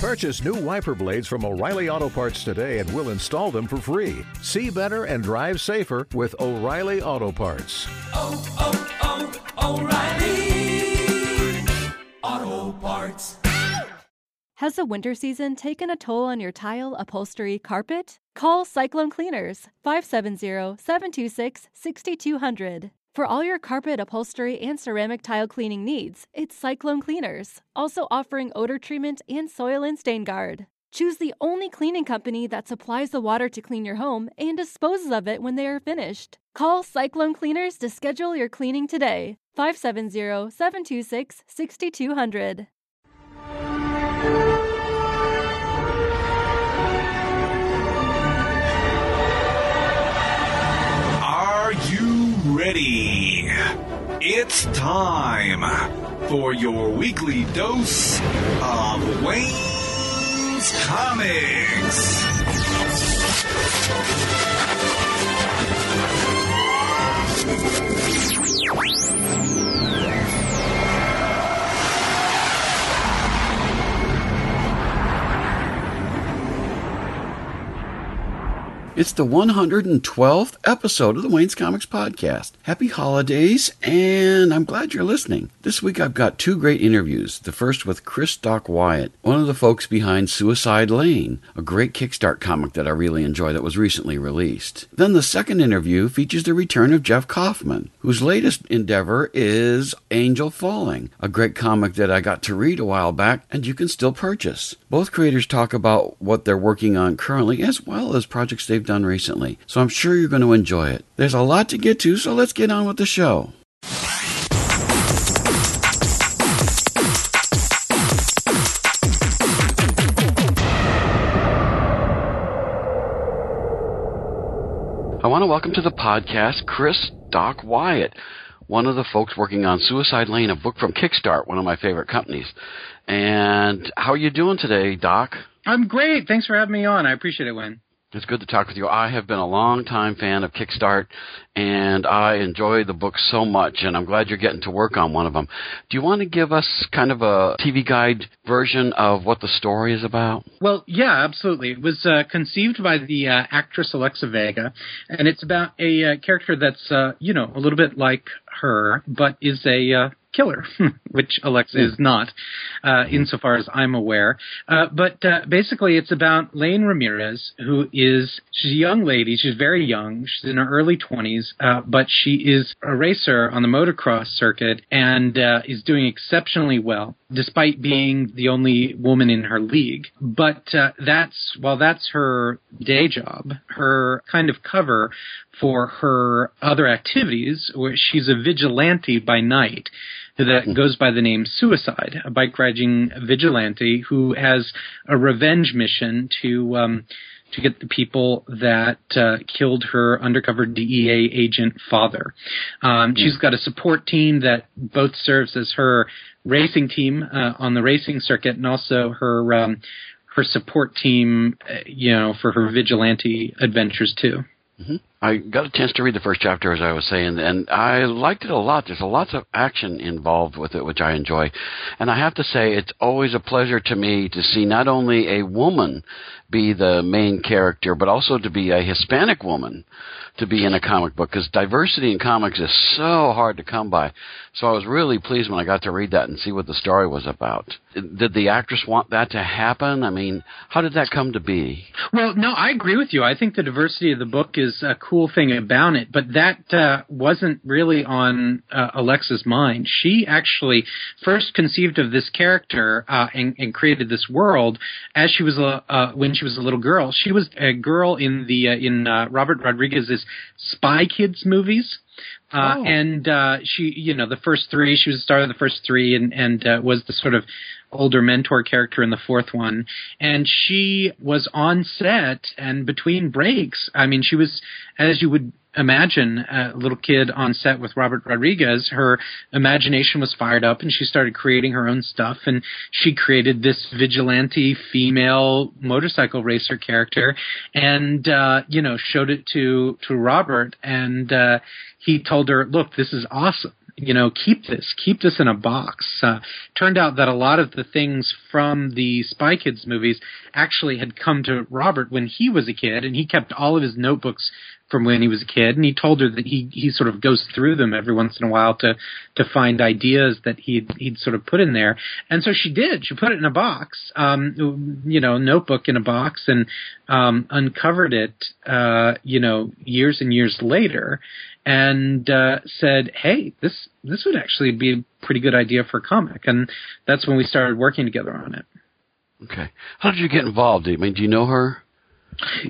Purchase new wiper blades from O'Reilly Auto Parts today and we'll install them for free. See better and drive safer with O'Reilly Auto Parts. Oh, oh, oh, O'Reilly Auto Parts. Has the winter season taken a toll on your tile, upholstery, carpet? Call Cyclone Cleaners 570 726 6200. For all your carpet, upholstery, and ceramic tile cleaning needs, it's Cyclone Cleaners, also offering odor treatment and soil and stain guard. Choose the only cleaning company that supplies the water to clean your home and disposes of it when they are finished. Call Cyclone Cleaners to schedule your cleaning today. 570 726 6200. Ready? It's time for your weekly dose of Wayne's Comics. It's the 112th episode of the Wayne's Comics Podcast. Happy holidays, and I'm glad you're listening. This week I've got two great interviews. The first with Chris Doc Wyatt, one of the folks behind Suicide Lane, a great Kickstart comic that I really enjoy that was recently released. Then the second interview features the return of Jeff Kaufman, whose latest endeavor is Angel Falling, a great comic that I got to read a while back and you can still purchase. Both creators talk about what they're working on currently as well as projects they've done recently, so I'm sure you're going to enjoy it. There's a lot to get to, so let's get on with the show. I want to welcome to the podcast Chris Doc Wyatt, one of the folks working on Suicide Lane, a book from Kickstart, one of my favorite companies. And how are you doing today, Doc? I'm great. Thanks for having me on. I appreciate it, Win. It's good to talk with you. I have been a long time fan of Kickstart, and I enjoy the book so much, and I'm glad you're getting to work on one of them. Do you want to give us kind of a TV guide version of what the story is about? Well, yeah, absolutely. It was uh, conceived by the uh, actress Alexa Vega, and it's about a uh, character that's, uh, you know, a little bit like her, but is a uh, killer, which Alexa is not, uh, insofar as I'm aware. Uh, but uh, basically, it's about Lane Ramirez, who is she's a young lady. She's very young. She's in her early 20s, uh, but she is a racer on the motocross circuit and uh, is doing exceptionally well, despite being the only woman in her league. But uh, that's while that's her day job, her kind of cover for her other activities, where she's a vigilante by night that goes by the name Suicide, a bike riding vigilante who has a revenge mission to um, to get the people that uh, killed her undercover DEA agent father. Um, she's got a support team that both serves as her racing team uh, on the racing circuit and also her um, her support team, uh, you know, for her vigilante adventures too. Mm-hmm. I got a chance to read the first chapter, as I was saying, and I liked it a lot. There's a lots of action involved with it, which I enjoy. And I have to say, it's always a pleasure to me to see not only a woman be the main character, but also to be a Hispanic woman to be in a comic book, because diversity in comics is so hard to come by. So I was really pleased when I got to read that and see what the story was about. Did the actress want that to happen? I mean, how did that come to be? Well, no, I agree with you. I think the diversity of the book is a cool thing about it, but that uh, wasn't really on uh, Alexa's mind. She actually first conceived of this character uh, and, and created this world as she was a uh, when she was a little girl. She was a girl in the uh, in uh, Robert Rodriguez's Spy Kids movies. Uh, Oh. and uh, she, you know, the first three, she was the star of the first three, and and uh, was the sort of older mentor character in the fourth one. And she was on set, and between breaks, I mean, she was, as you would imagine, a little kid on set with Robert Rodriguez. Her imagination was fired up, and she started creating her own stuff. And she created this vigilante female motorcycle racer character, and uh, you know, showed it to to Robert, and uh, he told her, "Look, this is awesome." you know, keep this, keep this in a box. Uh, turned out that a lot of the things from the Spy Kids movies actually had come to Robert when he was a kid, and he kept all of his notebooks from when he was a kid, and he told her that he he sort of goes through them every once in a while to to find ideas that he'd he'd sort of put in there, and so she did. She put it in a box, um, you know, notebook in a box, and um, uncovered it, uh, you know, years and years later, and uh, said, "Hey, this this would actually be a pretty good idea for a comic," and that's when we started working together on it. Okay, how did you get involved? I mean, do you know her?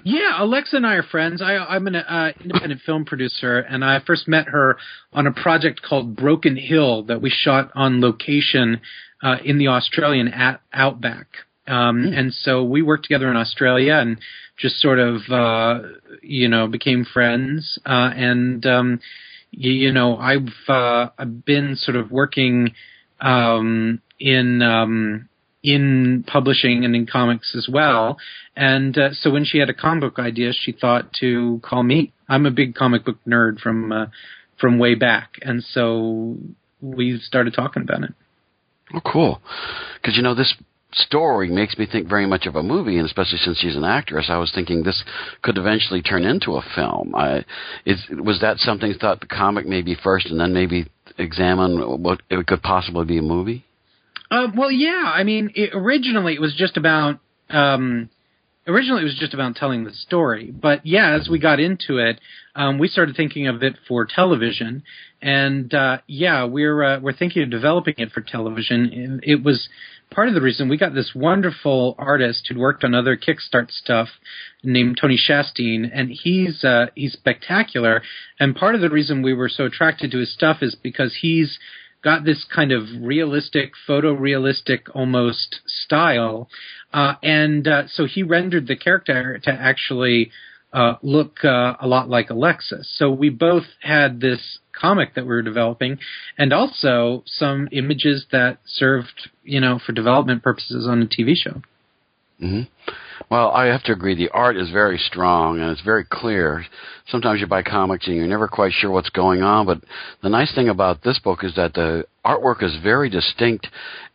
Yeah, Alexa and I are friends. I, I'm an uh, independent film producer, and I first met her on a project called Broken Hill that we shot on location uh, in the Australian at, outback. Um, mm. And so we worked together in Australia and just sort of, uh, you know, became friends. Uh, and, um, you, you know, I've, uh, I've been sort of working, um, in, um, in publishing and in comics as well. And uh, so when she had a comic book idea, she thought to call me. I'm a big comic book nerd from uh, from way back, and so we started talking about it. Oh, cool! Because you know this story makes me think very much of a movie, and especially since she's an actress, I was thinking this could eventually turn into a film. I, is was that something thought the comic maybe first, and then maybe examine what it could possibly be a movie? Uh, well, yeah. I mean, it, originally it was just about. Um, originally it was just about telling the story, but yeah, as we got into it, um, we started thinking of it for television, and uh, yeah, we're uh, we're thinking of developing it for television. It was part of the reason we got this wonderful artist who'd worked on other Kickstart stuff named Tony Shasteen, and he's uh, he's spectacular. And part of the reason we were so attracted to his stuff is because he's got this kind of realistic, photorealistic almost style. Uh, and uh, so he rendered the character to actually uh, look uh, a lot like Alexis. So we both had this comic that we were developing, and also some images that served, you know, for development purposes on a TV show. Mm-hmm. Well, I have to agree. The art is very strong and it's very clear. Sometimes you buy comics and you're never quite sure what's going on, but the nice thing about this book is that the artwork is very distinct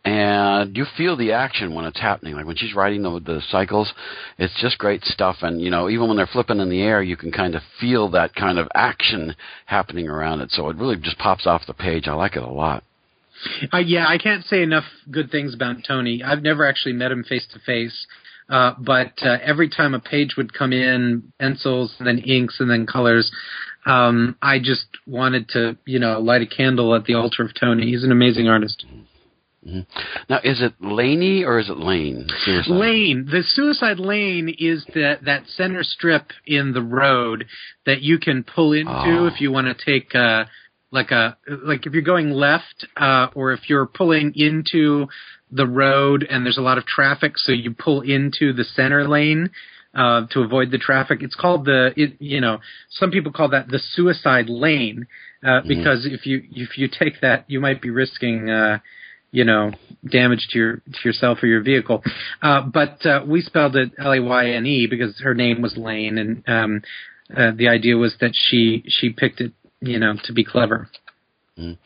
and you feel the action when it's happening. Like when she's riding the, the cycles, it's just great stuff. And, you know, even when they're flipping in the air, you can kind of feel that kind of action happening around it. So it really just pops off the page. I like it a lot. Uh, yeah, I can't say enough good things about Tony. I've never actually met him face to face, uh, but uh, every time a page would come in, pencils and then inks and then colors, um, I just wanted to, you know, light a candle at the altar of Tony. He's an amazing artist. Mm-hmm. Now, is it Laney or is it Lane? Suicide? Lane. The suicide lane is that that center strip in the road that you can pull into oh. if you want to take. Uh, like a like if you're going left uh, or if you're pulling into the road and there's a lot of traffic, so you pull into the center lane uh, to avoid the traffic. It's called the it, you know some people call that the suicide lane uh, mm-hmm. because if you if you take that you might be risking. Uh, you know, damage to your to yourself or your vehicle, uh, but uh, we spelled it L A Y N E because her name was Lane, and um, uh, the idea was that she she picked it you know, to be clever. Mm.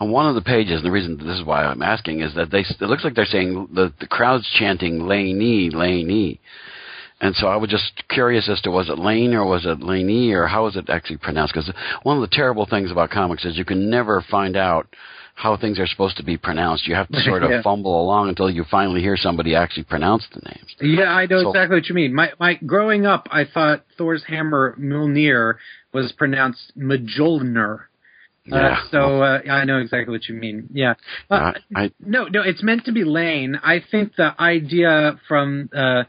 On one of the pages, and the reason this is why I'm asking is that they it looks like they're saying the the crowd's chanting Laney, Laney. And so I was just curious as to was it Lane or was it Laney or how is it actually pronounced? Because one of the terrible things about comics is you can never find out how things are supposed to be pronounced. You have to sort of yeah. fumble along until you finally hear somebody actually pronounce the names. Yeah, I know so, exactly what you mean. My my growing up, I thought Thor's hammer Mjolnir was pronounced Mjolnir. Uh, yeah. Uh, so uh, I know exactly what you mean. Yeah. Uh, I, no, no, it's meant to be Lane. I think the idea from uh,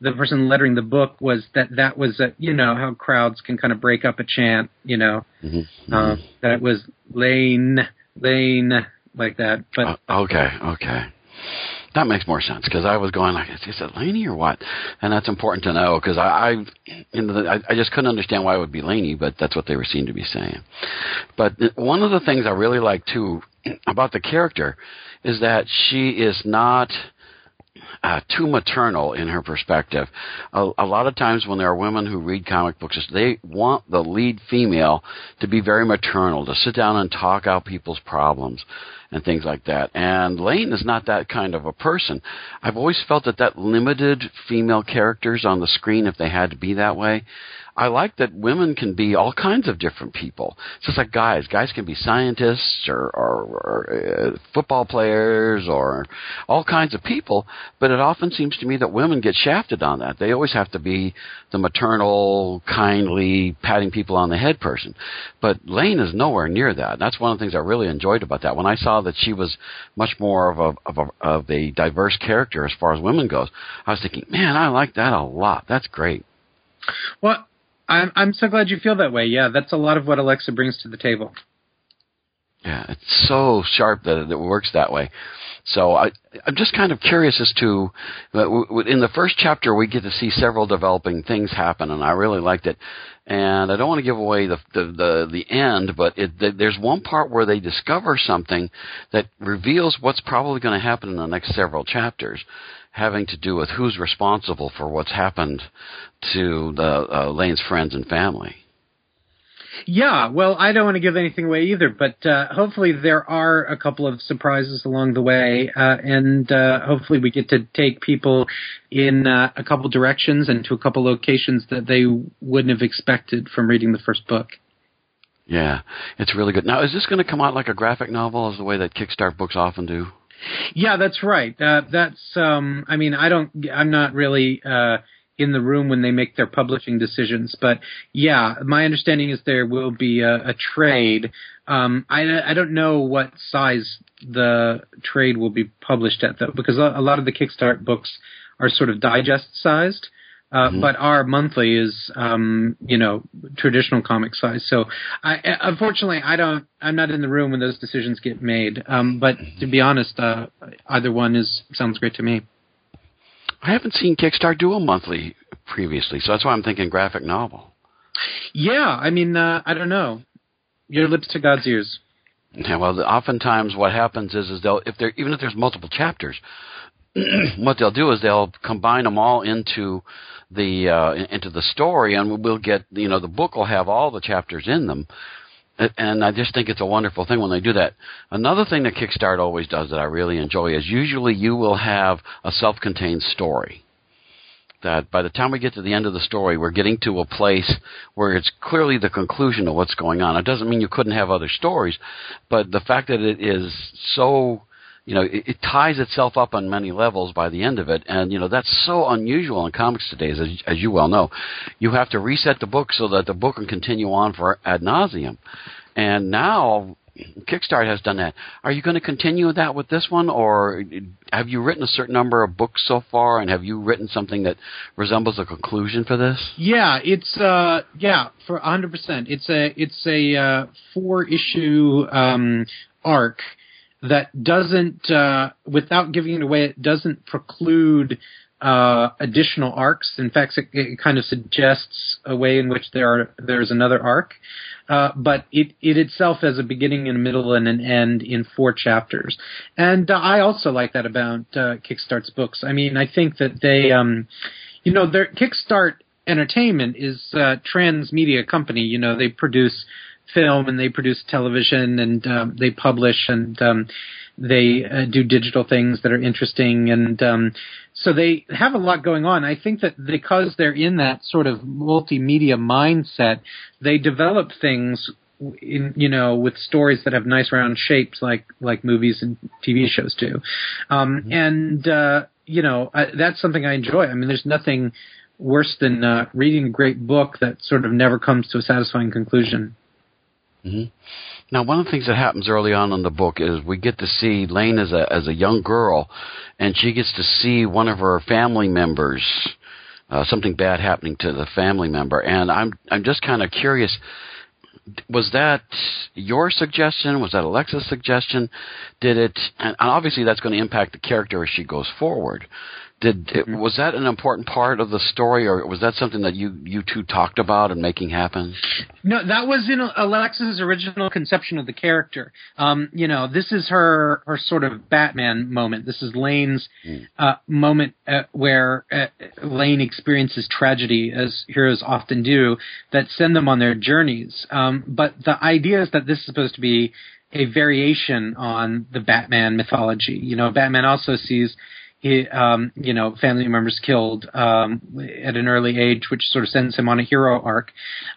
the person lettering the book was that that was a, you know how crowds can kind of break up a chant. You know, mm-hmm. Uh, mm-hmm. that it was Lane, Lane, like that. But oh, okay, okay. That makes more sense because I was going like, is it Laney or what? And that's important to know because I, I, in the, I, I just couldn't understand why it would be Laney, but that's what they were seen to be saying. But one of the things I really like too about the character is that she is not. Uh, too maternal in her perspective. A, a lot of times when there are women who read comic books, they want the lead female to be very maternal, to sit down and talk out people's problems and things like that. And Lane is not that kind of a person. I've always felt that that limited female characters on the screen if they had to be that way. I like that women can be all kinds of different people. It's just like guys. Guys can be scientists or, or, or uh, football players or all kinds of people, but it often seems to me that women get shafted on that. They always have to be the maternal, kindly, patting people on the head person. But Lane is nowhere near that. That's one of the things I really enjoyed about that. When I saw that she was much more of a of a, of a diverse character as far as women goes, I was thinking, man, I like that a lot. That's great. Well, I'm I'm so glad you feel that way. Yeah, that's a lot of what Alexa brings to the table. Yeah, it's so sharp that it works that way. So I, I'm just kind of curious as to, uh, in the first chapter, we get to see several developing things happen, and I really liked it. And I don't want to give away the the the, the end, but it, the, there's one part where they discover something that reveals what's probably going to happen in the next several chapters having to do with who's responsible for what's happened to the uh, Lane's friends and family. Yeah, well, I don't want to give anything away either, but uh, hopefully there are a couple of surprises along the way, uh, and uh, hopefully we get to take people in uh, a couple directions and to a couple locations that they wouldn't have expected from reading the first book. Yeah, it's really good. Now, is this going to come out like a graphic novel, as the way that Kickstart books often do? Yeah, that's right. Uh, that's um, I mean, I don't. I'm not really uh, in the room when they make their publishing decisions, but yeah, my understanding is there will be a, a trade. Um, I I don't know what size the trade will be published at though, because a, a lot of the Kickstart books are sort of digest sized. Uh, mm-hmm. But our monthly is, um, you know, traditional comic size. So, I, unfortunately, I don't. I'm not in the room when those decisions get made. Um, but to be honest, uh, either one is sounds great to me. I haven't seen Kickstart do a monthly previously, so that's why I'm thinking graphic novel. Yeah, I mean, uh, I don't know. Your lips to God's ears. Yeah, well, oftentimes what happens is, is they'll if there even if there's multiple chapters, what they'll do is they'll combine them all into the uh, into the story, and we'll get you know the book will have all the chapters in them. And I just think it's a wonderful thing when they do that. Another thing that Kickstarter always does that I really enjoy is usually you will have a self-contained story that by the time we get to the end of the story, we're getting to a place where it's clearly the conclusion of what's going on. It doesn't mean you couldn't have other stories, but the fact that it is so you know, it, it, ties itself up on many levels by the end of it, and you know that's so unusual in comics today, as, as you well know. You have to reset the book so that the book can continue on for ad nauseum, and now Kickstart has done that. Are you going to continue that with this one, or have you written a certain number of books so far, and have you written something that resembles a conclusion for this? Yeah, it's uh, yeah, for 100. percent It's a it's a uh, four issue um, arc that doesn't, uh, without giving it away, it doesn't preclude uh, additional arcs. In fact, it, it, kind of suggests a way in which there are there's another arc, uh, but it it itself has a beginning and a middle and an end in four chapters. And uh, I also like that about uh, Kickstart's books. I mean, I think that they, um, you know, their Kickstart Entertainment is a transmedia company. You know, they produce film and they produce television and um, they publish and um, they uh, do digital things that are interesting and um, so they have a lot going on. I think that because they're in that sort of multimedia mindset, they develop things in you know with stories that have nice round shapes like like movies and TV shows do, um, mm-hmm. and uh, you know I, that's something I enjoy. I mean, there's nothing worse than uh, reading a great book that sort of never comes to a satisfying conclusion. Mm-hmm. Now, one of the things that happens early on in the book is we get to see Lane as a as a young girl, and she gets to see one of her family members. Uh, something bad happening to the family member, and I'm I'm just kind of curious. Was that your suggestion? Was that Alexa's suggestion? Did it? And obviously, that's going to impact the character as she goes forward. Did it, was that an important part of the story, or was that something that you you two talked about and making happen? No, that was in Alexa's original conception of the character. Um, you know, this is her her sort of Batman moment. This is Lane's mm. uh, moment uh, where uh, Lane experiences tragedy, as heroes often do, that send them on their journeys. Um, but the idea is that this is supposed to be a variation on the Batman mythology. You know, Batman also sees um, you know, family members killed um, at an early age, which sort of sends him on a hero arc.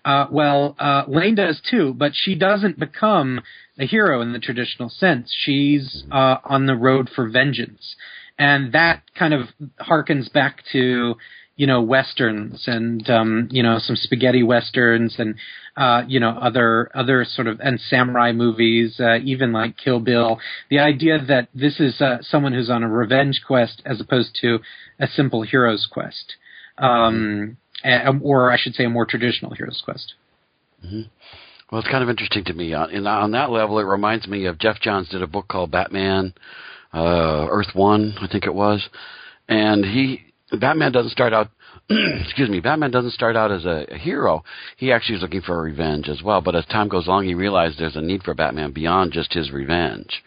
Uh, well, uh, Lane does too, but she doesn't become a hero in the traditional sense. She's uh, on the road for vengeance, and that kind of harkens back to you know westerns and um, you know some spaghetti westerns and uh, you know other other sort of and samurai movies, uh, even like Kill Bill. The idea that this is uh, someone who's on a revenge quest as opposed to a simple hero's quest, um, or I should say, a more traditional hero's quest. Mm-hmm. Well, it's kind of interesting to me. On, on that level, it reminds me of Geoff Johns did a book called Batman uh, Earth One, I think it was, and he Batman doesn't start out excuse me, Batman doesn't start out as a, a, hero. He actually is looking for revenge as well. But as time goes along, he realizes there's a need for Batman beyond just his revenge.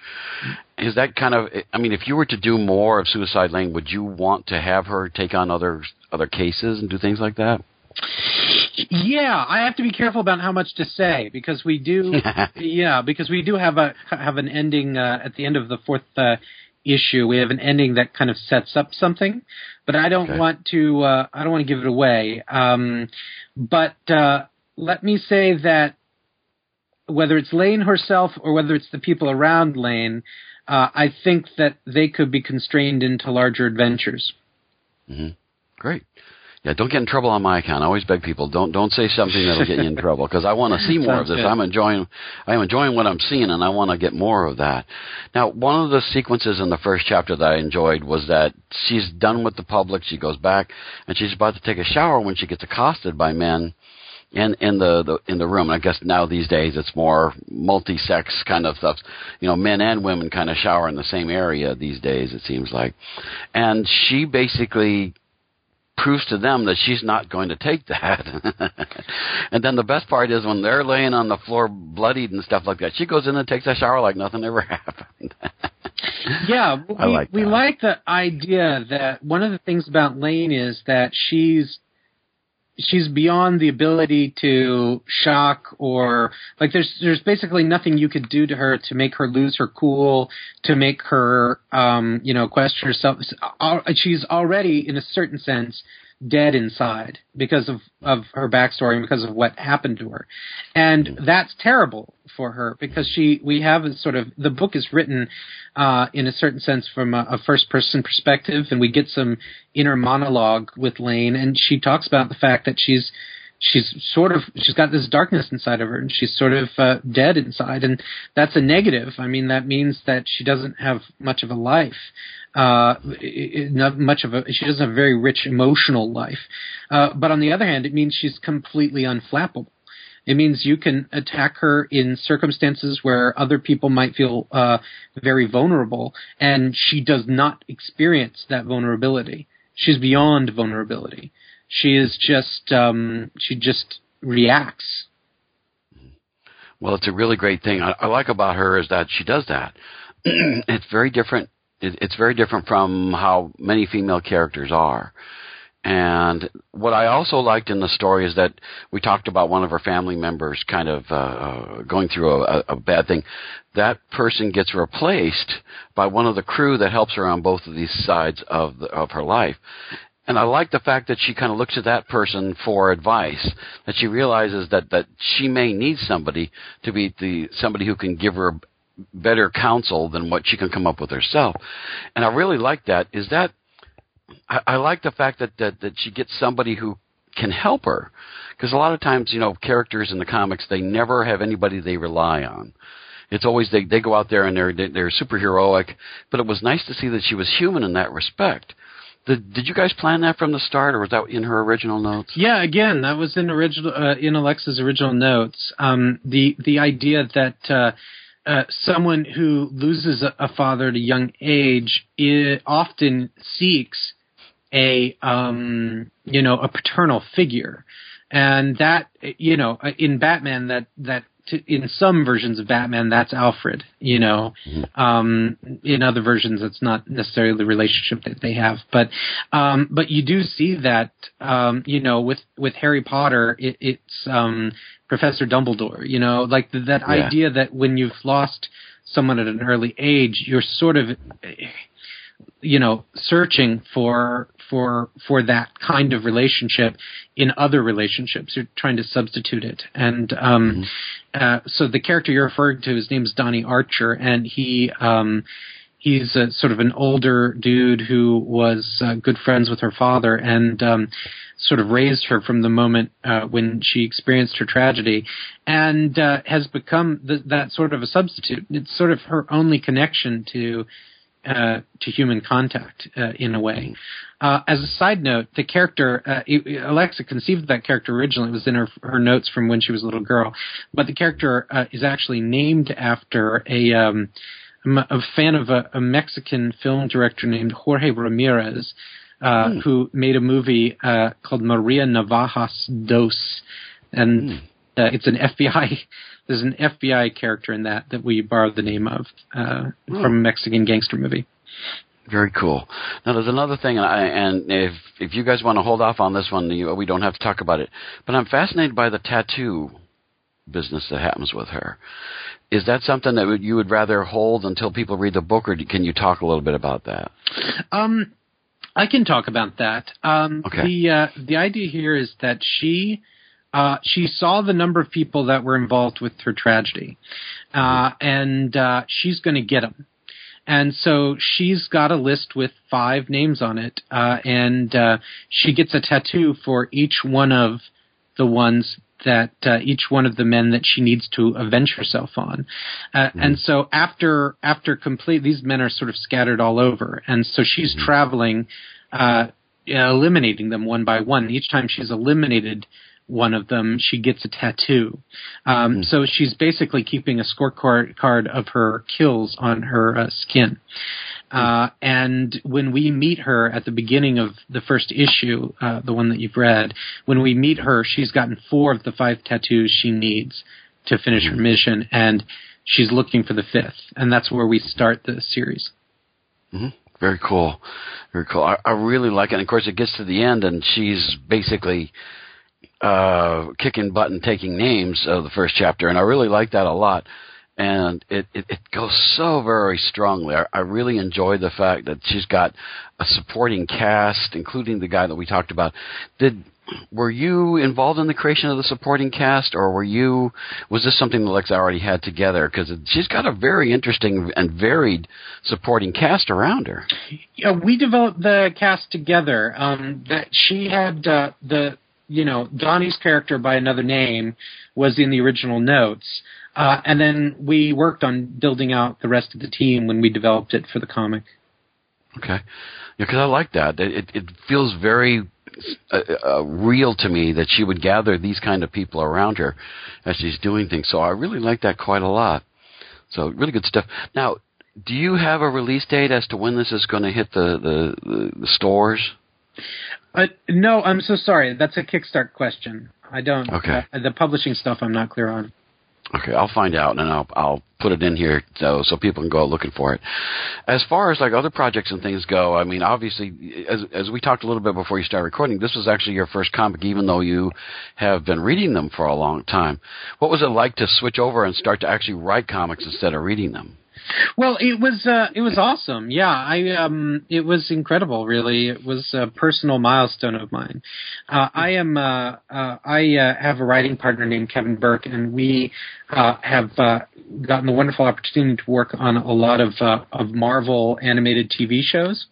Is that kind of? I mean, if you were to do more of Suicide Lane, would you want to have her take on other other cases and do things like that? Yeah, I have to be careful about how much to say because we do. yeah, because we do have a have an ending uh, at the end of the fourth uh, issue. We have an ending that kind of sets up something but I don't okay. want to. Uh, I don't want to give it away. Um, but uh, let me say that whether it's Lane herself or whether it's the people around Lane, uh, I think that they could be constrained into larger adventures. Mm-hmm. Great. Yeah, don't get in trouble on my account. I always beg people don't don't say something that'll get you in trouble because I want to see more of this. Good. I'm enjoying I'm enjoying what I'm seeing, and I want to get more of that. Now, one of the sequences in the first chapter that I enjoyed was that she's done with the public. She goes back, and she's about to take a shower when she gets accosted by men in in the, the in the room. And I guess now these days it's more multi-sex kind of stuff. You know, men and women kind of shower in the same area these days. It seems like, and she basically proves to them that she's not going to take that. and then the best part is when they're laying on the floor bloodied and stuff like that, she goes in and takes a shower like nothing ever happened. yeah, we, like we like the idea that one of the things about Lane is that she's she's beyond the ability to shock or like there's there's basically nothing you could do to her to make her lose her cool to make her um you know question herself. She's already in a certain sense dead inside because of of her backstory and because of what happened to her. And that's terrible for her because she we have a sort of the book is written uh, in a certain sense from a, a, first person perspective and we get some inner monologue with Lane and she talks about the fact that she's she's sort of she's got this darkness inside of her and she's sort of uh, dead inside and that's a negative i mean that means that she doesn't have much of a life uh, not much of a she doesn't have a very rich emotional life uh, but on the other hand it means she's completely unflappable it means you can attack her in circumstances where other people might feel uh, very vulnerable, and she does not experience that vulnerability. She's beyond vulnerability. She is just um, she just reacts. Well, it's a really great thing. I, I like about her is that she does that. it's very different. It, it's very different from how many female characters are. And what I also liked in the story is that we talked about one of her family members kind of uh, uh, going through a, a bad thing. That person gets replaced by one of the crew that helps her on both of these sides of the, of her life. And I like the fact that she kind of looks at that person for advice. That she realizes that that she may need somebody to be the somebody who can give her better counsel than what she can come up with herself. And I really like that. Is that I, I like the fact that, that that she gets somebody who can help her because a lot of times you know characters in the comics they never have anybody they rely on it's always they they go out there and they're they're superheroic but it was nice to see that she was human in that respect did, did you guys plan that from the start or was that in her original notes? Yeah again that was in original uh, in alexa's original notes. Um, the the idea that uh, uh, someone who loses a, a father at a young age often seeks a um, you know a paternal figure, and that you know in Batman that that to, in some versions of Batman, that's Alfred. You know, mm-hmm. um, in other versions, it's not necessarily the relationship that they have. But um, but you do see that um, you know with with Harry Potter, it, it's um, Professor Dumbledore. You know, like that yeah. idea that when you've lost someone at an early age, you're sort of you know searching for for for that kind of relationship in other relationships you're trying to substitute it and um mm-hmm. uh, so the character you're referring to his name is Donnie Archer and he um he's a, sort of an older dude who was uh, good friends with her father and um sort of raised her from the moment uh, when she experienced her tragedy, and uh, has become that sort of a substitute. It's sort of her only connection to uh, to human contact uh, in a way. Uh, as a side note, the character uh, Alexa conceived that character originally. It was in her her notes from when she was a little girl, but the character uh, is actually named after a. Um, I'm a fan of a, a, Mexican film director named Jorge Ramirez, mm. who made a movie called Maria Navajas Dos, and mm. it's an FBI there's an FBI character in that that we borrowed the name of uh, oh. from a Mexican gangster movie. Very cool. Now, there's another thing, and, I, and if if you guys want to hold off on this one, you, we don't have to talk about it. But I'm fascinated by the tattoo business that happens with her. Is that something that you would rather hold until people read the book, or can you talk a little bit about that? Um, I can talk about that. Um, okay. The uh, the idea here is that she uh, she saw the number of people that were involved with her tragedy, uh, and uh, she's going to get them. And so she's got a list with five names on it, uh, and uh, she gets a tattoo for each one of the ones that uh, each one of the men that she needs to avenge herself on. Uh, mm-hmm. And so after after complete, these men are sort of scattered all over, and so she's mm-hmm. traveling, uh, eliminating them one by one. Each time she's eliminated one of them, she gets a tattoo. Um, mm. So she's basically keeping a scorecard card of her kills on her uh, skin. Hmm. Uh, and when we meet her at the beginning of the first issue, uh, the one that you've read, when we meet her, she's gotten four of the five tattoos she needs to finish her hmm. mission, and she's looking for the fifth. And that's where we start the series. Mm-hmm. Very cool. Very cool. I, I really like it. And of course, it gets to the end, and she's basically uh, kicking butt and taking names of the first chapter, and I really like that a lot. And it, it, it goes so very strongly. I, I really enjoy the fact that she's got a supporting cast, including the guy that we talked about. Did were you involved in the creation of the supporting cast, or were you was this something that Alexa already had together? Because she's got a very interesting and varied supporting cast around her. Yeah, we developed the cast together. Um, that she had uh, the you know, Donnie's character by another name was in the original notes. Uh, and then we worked on building out the rest of the team when we developed it for the comic. Okay, yeah, because I like that. It it feels very uh, uh, real to me that she would gather these kind of people around her as she's doing things. So I really like that quite a lot. So really good stuff. Now, do you have a release date as to when this is going to hit the, the, the stores? Uh, no, I'm so sorry. That's a Kickstart question. I don't. Okay. Uh, the publishing stuff, I'm not clear on. Okay, I'll find out and I'll I'll put it in here so so people can go looking for it. As far as like other projects and things go, I mean, obviously, as as we talked a little bit before you start recording, this was actually your first comic, even though you have been reading them for a long time. What was it like to switch over and start to actually write comics instead of reading them? Well, it was uh, it was awesome. Yeah, I um, it was incredible. Really, it was a personal milestone of mine. Uh, I am uh, uh, I uh, have a writing partner named Kevin Burke, and we uh, have uh, gotten the wonderful opportunity to work on a lot of of Marvel animated TV shows.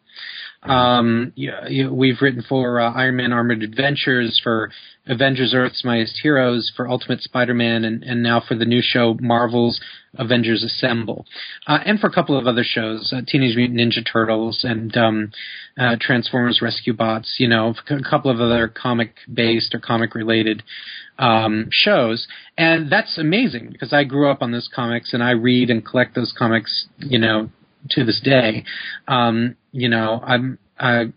Um, yeah, we've written for uh, Iron Man Armored Adventures, for Avengers Earth's Mightiest Heroes, for Ultimate Spider-Man, and, and now for the new show Marvel's Avengers Assemble, uh, and for a couple of other shows, uh, Teenage Mutant Ninja Turtles and um, uh, Transformers Rescue Bots. You know, a couple of other comic-based or comic-related um, shows, and that's amazing because I grew up on those comics and I read and collect those comics. You know, to this day. Um, you know, I'm I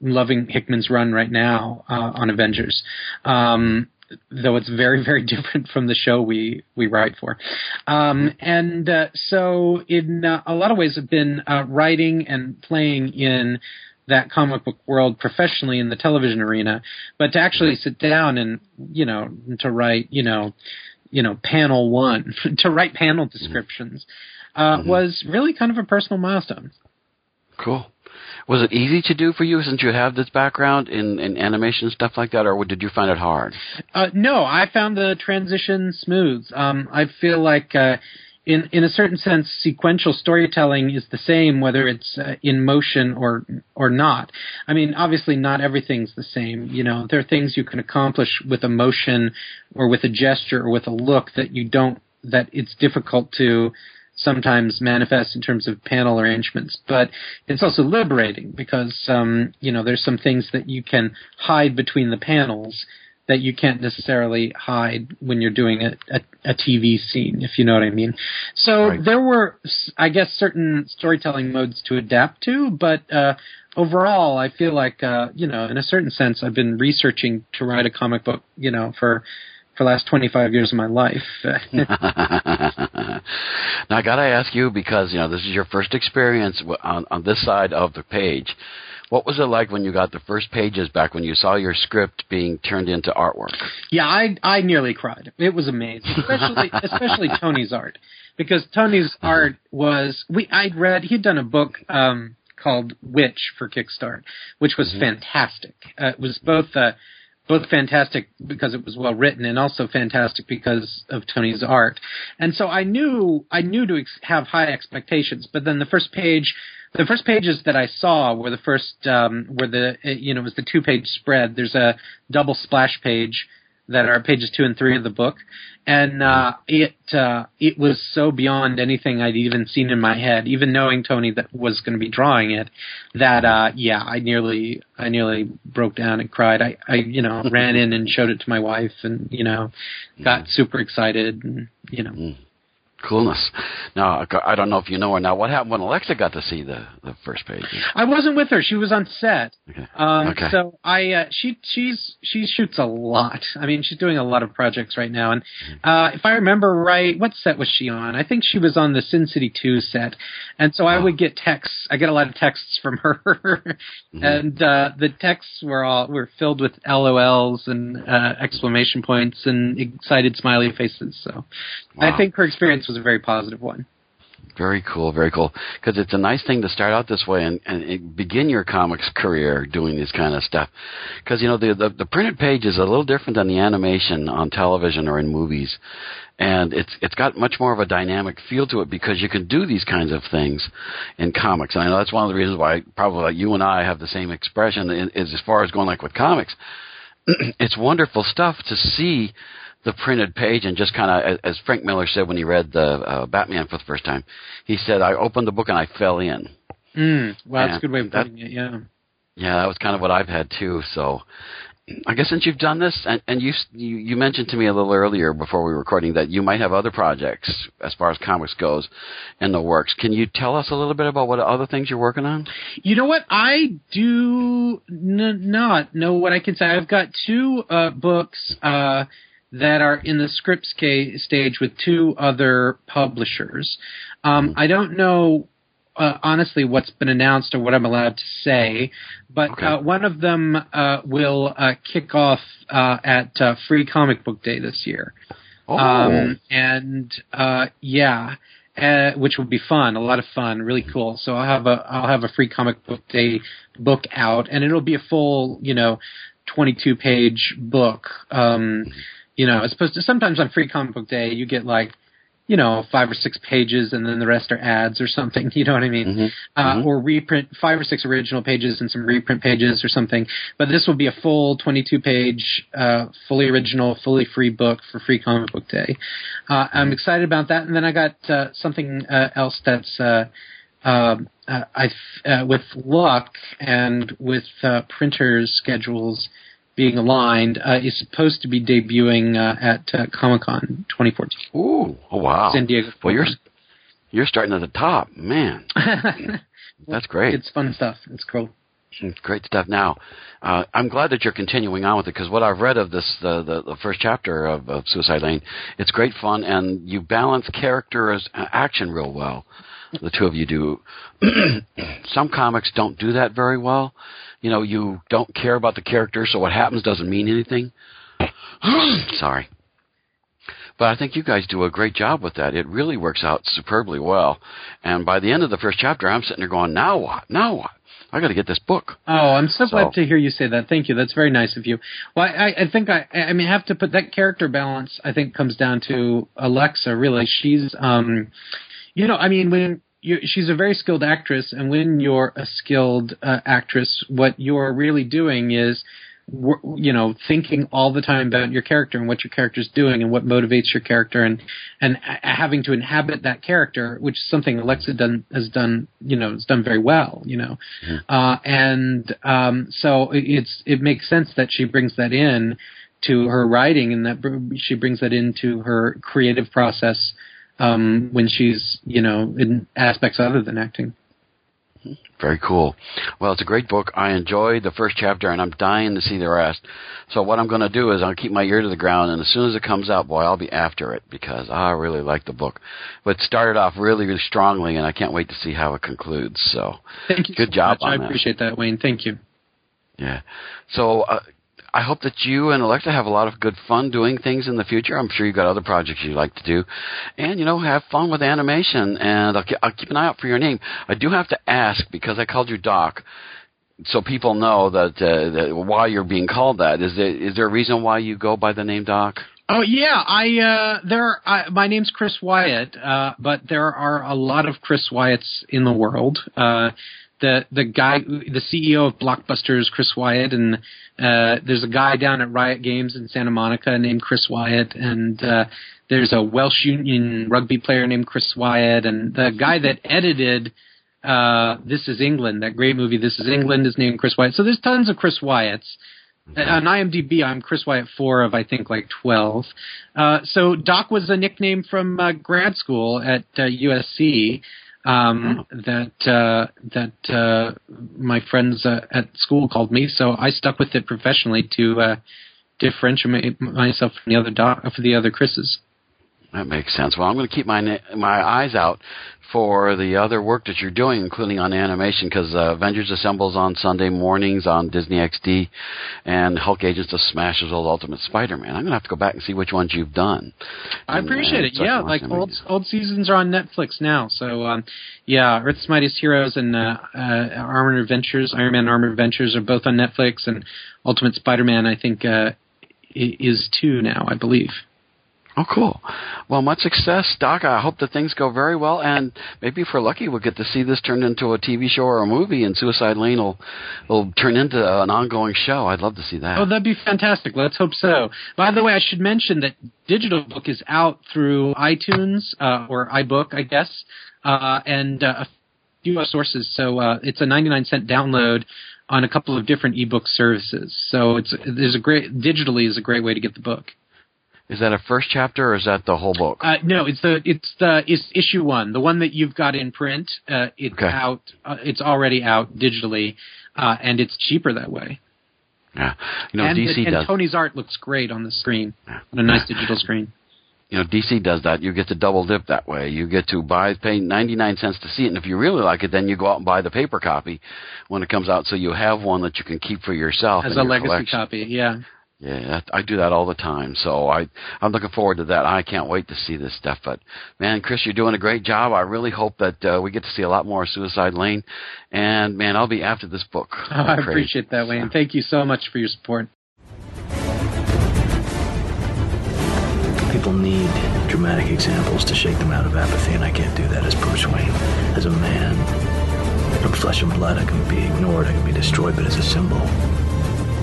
loving Hickman's run right now uh, on Avengers. Um, though it's very very different from the show we we write for um, and uh, so in uh, a lot of ways i've been uh, writing and playing in that comic book world professionally in the television arena but to actually sit down and you know to write you know you know panel one to write panel descriptions uh, Mm-hmm. was really kind of a personal milestone Cool. Was it easy to do for you since you have this background in, in animation and stuff like that, or did you find it hard? Uh, no, I found the transition smooth. Um, I feel like, uh, in in a certain sense, sequential storytelling is the same whether it's uh, in motion or or not. I mean, obviously, not everything's the same. You know, there are things you can accomplish with a motion or with a gesture or with a look that you don't that it's difficult to sometimes manifest in terms of panel arrangements, but it's also liberating because um, you know there's some things that you can hide between the panels that you can't necessarily hide when you're doing a, a, a TV scene, if you know what I mean. So Right. there were, s- I guess, certain storytelling modes to adapt to, but uh, overall, I feel like uh, you know, in a certain sense, I've been researching to write a comic book, you know, for for the last 25 years of my life. now I got to ask you because you know this is your first experience on on this side of the page. What was it like when you got the first pages back when you saw your script being turned into artwork? Yeah, I I nearly cried. It was amazing, especially especially Tony's art, because Tony's art was we I'd read he'd done a book um, called Witch for Kickstart, which was fantastic. Uh, it was both uh, both fantastic because it was well written and also fantastic because of Tony's art. And so I knew I knew to ex- have high expectations, but then the first page the first pages that I saw were the first um, were the you know it was the two page spread. There's a double splash page that are pages two and three of the book, and uh, it uh, it was so beyond anything I'd even seen in my head, even knowing Tony that was going to be drawing it. That uh, yeah, I nearly I nearly broke down and cried. I I you know ran in and showed it to my wife, and you know got super excited, and you know. Coolness. Now I- don't know if you know her. Now what happened when Alexa got to see the the first page? I wasn't with her. She was on set. Okay. Um, Okay. So I, uh, she, she's, she shoots a lot. I mean, she's doing a lot of projects right now. And uh, if I remember right, what set was she on? I think she was on the Sin City Two set. And so I would get texts. I get a lot of texts from her, and uh, the texts were all were filled with LOLs and uh, exclamation points and excited smiley faces. So Wow. I think her experience was a very positive one. Very cool, very cool. Because it's a nice thing to start out this way and, and, begin your comics career doing this kind of stuff. Because you know the, the the printed page is a little different than the animation on television or in movies, and it's it's got much more of a dynamic feel to it because you can do these kinds of things in comics. And I know that's one of the reasons why probably like you and I have the same expression is as far as going like with comics. it's wonderful stuff to see the printed page and just kind of, as Frank Miller said when he read the uh, Batman for the first time, he said, "I opened the book and I fell in." Mm, well, that's Yeah, a good way of that- putting it. Yeah. Yeah, that was kind of what I've had too. So, I guess since you've done this, and, and you, you you mentioned to me a little earlier before we were recording that you might have other projects as far as comics goes in the works. Can you tell us a little bit about what other things you're working on? You know what? I do n- not know what I can say. I've got two uh, books uh, that are in the script sca- stage with two other publishers. Um, I don't know. Uh, honestly, what's been announced or what I'm allowed to say, but Okay. uh, one of them uh, will uh, kick off uh, at uh, Free Comic Book Day this year. Oh, Um, and uh, yeah, uh, which will be fun, a lot of fun, really cool. So I'll have a I'll have a free comic book day book out, and it'll be a full, you know, twenty two page book. Um, you know, as opposed to sometimes on free comic book day you get like. You know, five or six pages, and then the rest are ads or something. You know what I mean? Mhm. Uh, Mhm. Or reprint five or six original pages and some reprint pages or something. But this will be a full 22 page, uh, fully original, fully free book for Free Comic Book Day. Uh, I'm excited about that. And then I got uh, something uh, else that's uh, uh, uh, I uh, with luck and with uh, printers schedules being aligned uh, is supposed to be debuting uh, at uh, Comic Con 2014, ooh, oh wow! San Diego. Well, you're you're starting at the top, man. That's great. it's fun stuff. It's cool. Great stuff. Now, uh, I'm glad that you're continuing on with it because what I've read of this, the, the, the first chapter of, of, Suicide Lane, it's great fun and you balance character as uh, action real well. The two of you do. Some comics don't do that very well. You know, you don't care about the character, so what happens doesn't mean anything. Sorry. But I think you guys do a great job with that. It really works out superbly well. And by the end of the first chapter, I'm sitting there going, now what? Now what? I got to get this book. Oh, I'm so, so, glad to hear you say that. Thank you. That's very nice of you. Well, I, I think I, I mean, I have to put that character balance. I think comes down to Alexa. Really, she's, um, you know, I mean, when you, she's a very skilled actress, and when you're a skilled uh, actress, what you're really doing is you know thinking all the time about your character and what your character's doing and what motivates your character and and having to inhabit that character which is something alexa done has done you know has done very well you know mm-hmm. uh and um so it's it makes sense that she brings that in to her writing and that she brings that into her creative process um when she's you know in aspects other than acting very cool. Well, it's a great book. I enjoyed the first chapter, and I'm dying to see the rest. So what I'm going to do is I'll keep my ear to the ground, and as soon as it comes out, boy, I'll be after it because I really like the book. But it started off really, really strongly, and I can't wait to see how it concludes. So, thank you. Good so job I that. appreciate that, Wayne. Thank you. Yeah. So, uh, I hope that you and Alexa have a lot of good fun doing things in the future. I'm sure you've got other projects you like to do, and you know, have fun with animation. And I'll, I'll keep an eye out for your name. I do have to ask because I called you Doc, so people know that, uh, that why you're being called that. Is there is there a reason why you go by the name Doc? Oh yeah, I uh there I, my name's Chris Wyatt, uh but there are a lot of Chris Wyatts in the world. Uh the the guy the CEO of Blockbuster is Chris Wyatt and uh, there's a guy down at Riot Games in Santa Monica named Chris Wyatt, and uh, there's a Welsh Union rugby player named Chris Wyatt, and the guy that edited uh, This Is England, that great movie This Is England, is named Chris Wyatt. So there's tons of Chris Wyatts. On IMDb, I'm Chris Wyatt four of I think like twelve. Uh, so Doc was a nickname from uh, grad school at uh, USC, um, that uh, that uh, my friends uh, at school called me. So I stuck with it professionally to uh, differentiate myself from the other doc, for the other Chris's. That makes sense. Well, I'm going to keep my my eyes out for the other work that you're doing, including on animation, because uh, Avengers Assembles on Sunday mornings on Disney XD, and Hulk Agents of Smashes Old Ultimate Spider-Man. I'm going to have to go back and see which ones you've done. I appreciate it. Yeah, like old old seasons are on Netflix now. So um, yeah, Earth's Mightiest Heroes and uh, uh, Armored Adventures, Iron Man Armored Adventures are both on Netflix, and Ultimate Spider-Man I think uh, is too now, I believe. Oh, cool. Well, much success, Doc. I hope that things go very well, and maybe if we're lucky, we'll get to see this turned into a TV show or a movie, and Suicide Lane will will turn into an ongoing show. I'd love to see that. Oh, that'd be fantastic. Let's hope so. By the way, I should mention that digital book is out through iTunes uh, or iBook, I guess, uh, and uh, a few other sources. So uh, it's a 99 cent download on a couple of different ebook services. So it's there's a great digitally is a great way to get the book. Is that a first chapter or is that the whole book? Uh, no, it's the it's the it's issue one, the one that you've got in print. Uh, it's okay. out. Uh, it's already out digitally, uh, and it's cheaper that way. Yeah, you know and, DC and does. Tony's art looks great on the screen, yeah. on a nice yeah. digital screen. You know, DC does that. You get to double dip that way. You get to buy, pay 99 cents to see it, and if you really like it, then you go out and buy the paper copy when it comes out, so you have one that you can keep for yourself as a your legacy collection. copy. Yeah. Yeah, I do that all the time. So I, I'm looking forward to that. I can't wait to see this stuff. But man, Chris, you're doing a great job. I really hope that uh, we get to see a lot more Suicide Lane. And man, I'll be after this book. Oh, I appreciate that, Wayne. Thank you so much for your support. People need dramatic examples to shake them out of apathy, and I can't do that as Bruce Wayne. As a man, from flesh and blood, I can be ignored, I can be destroyed, but as a symbol,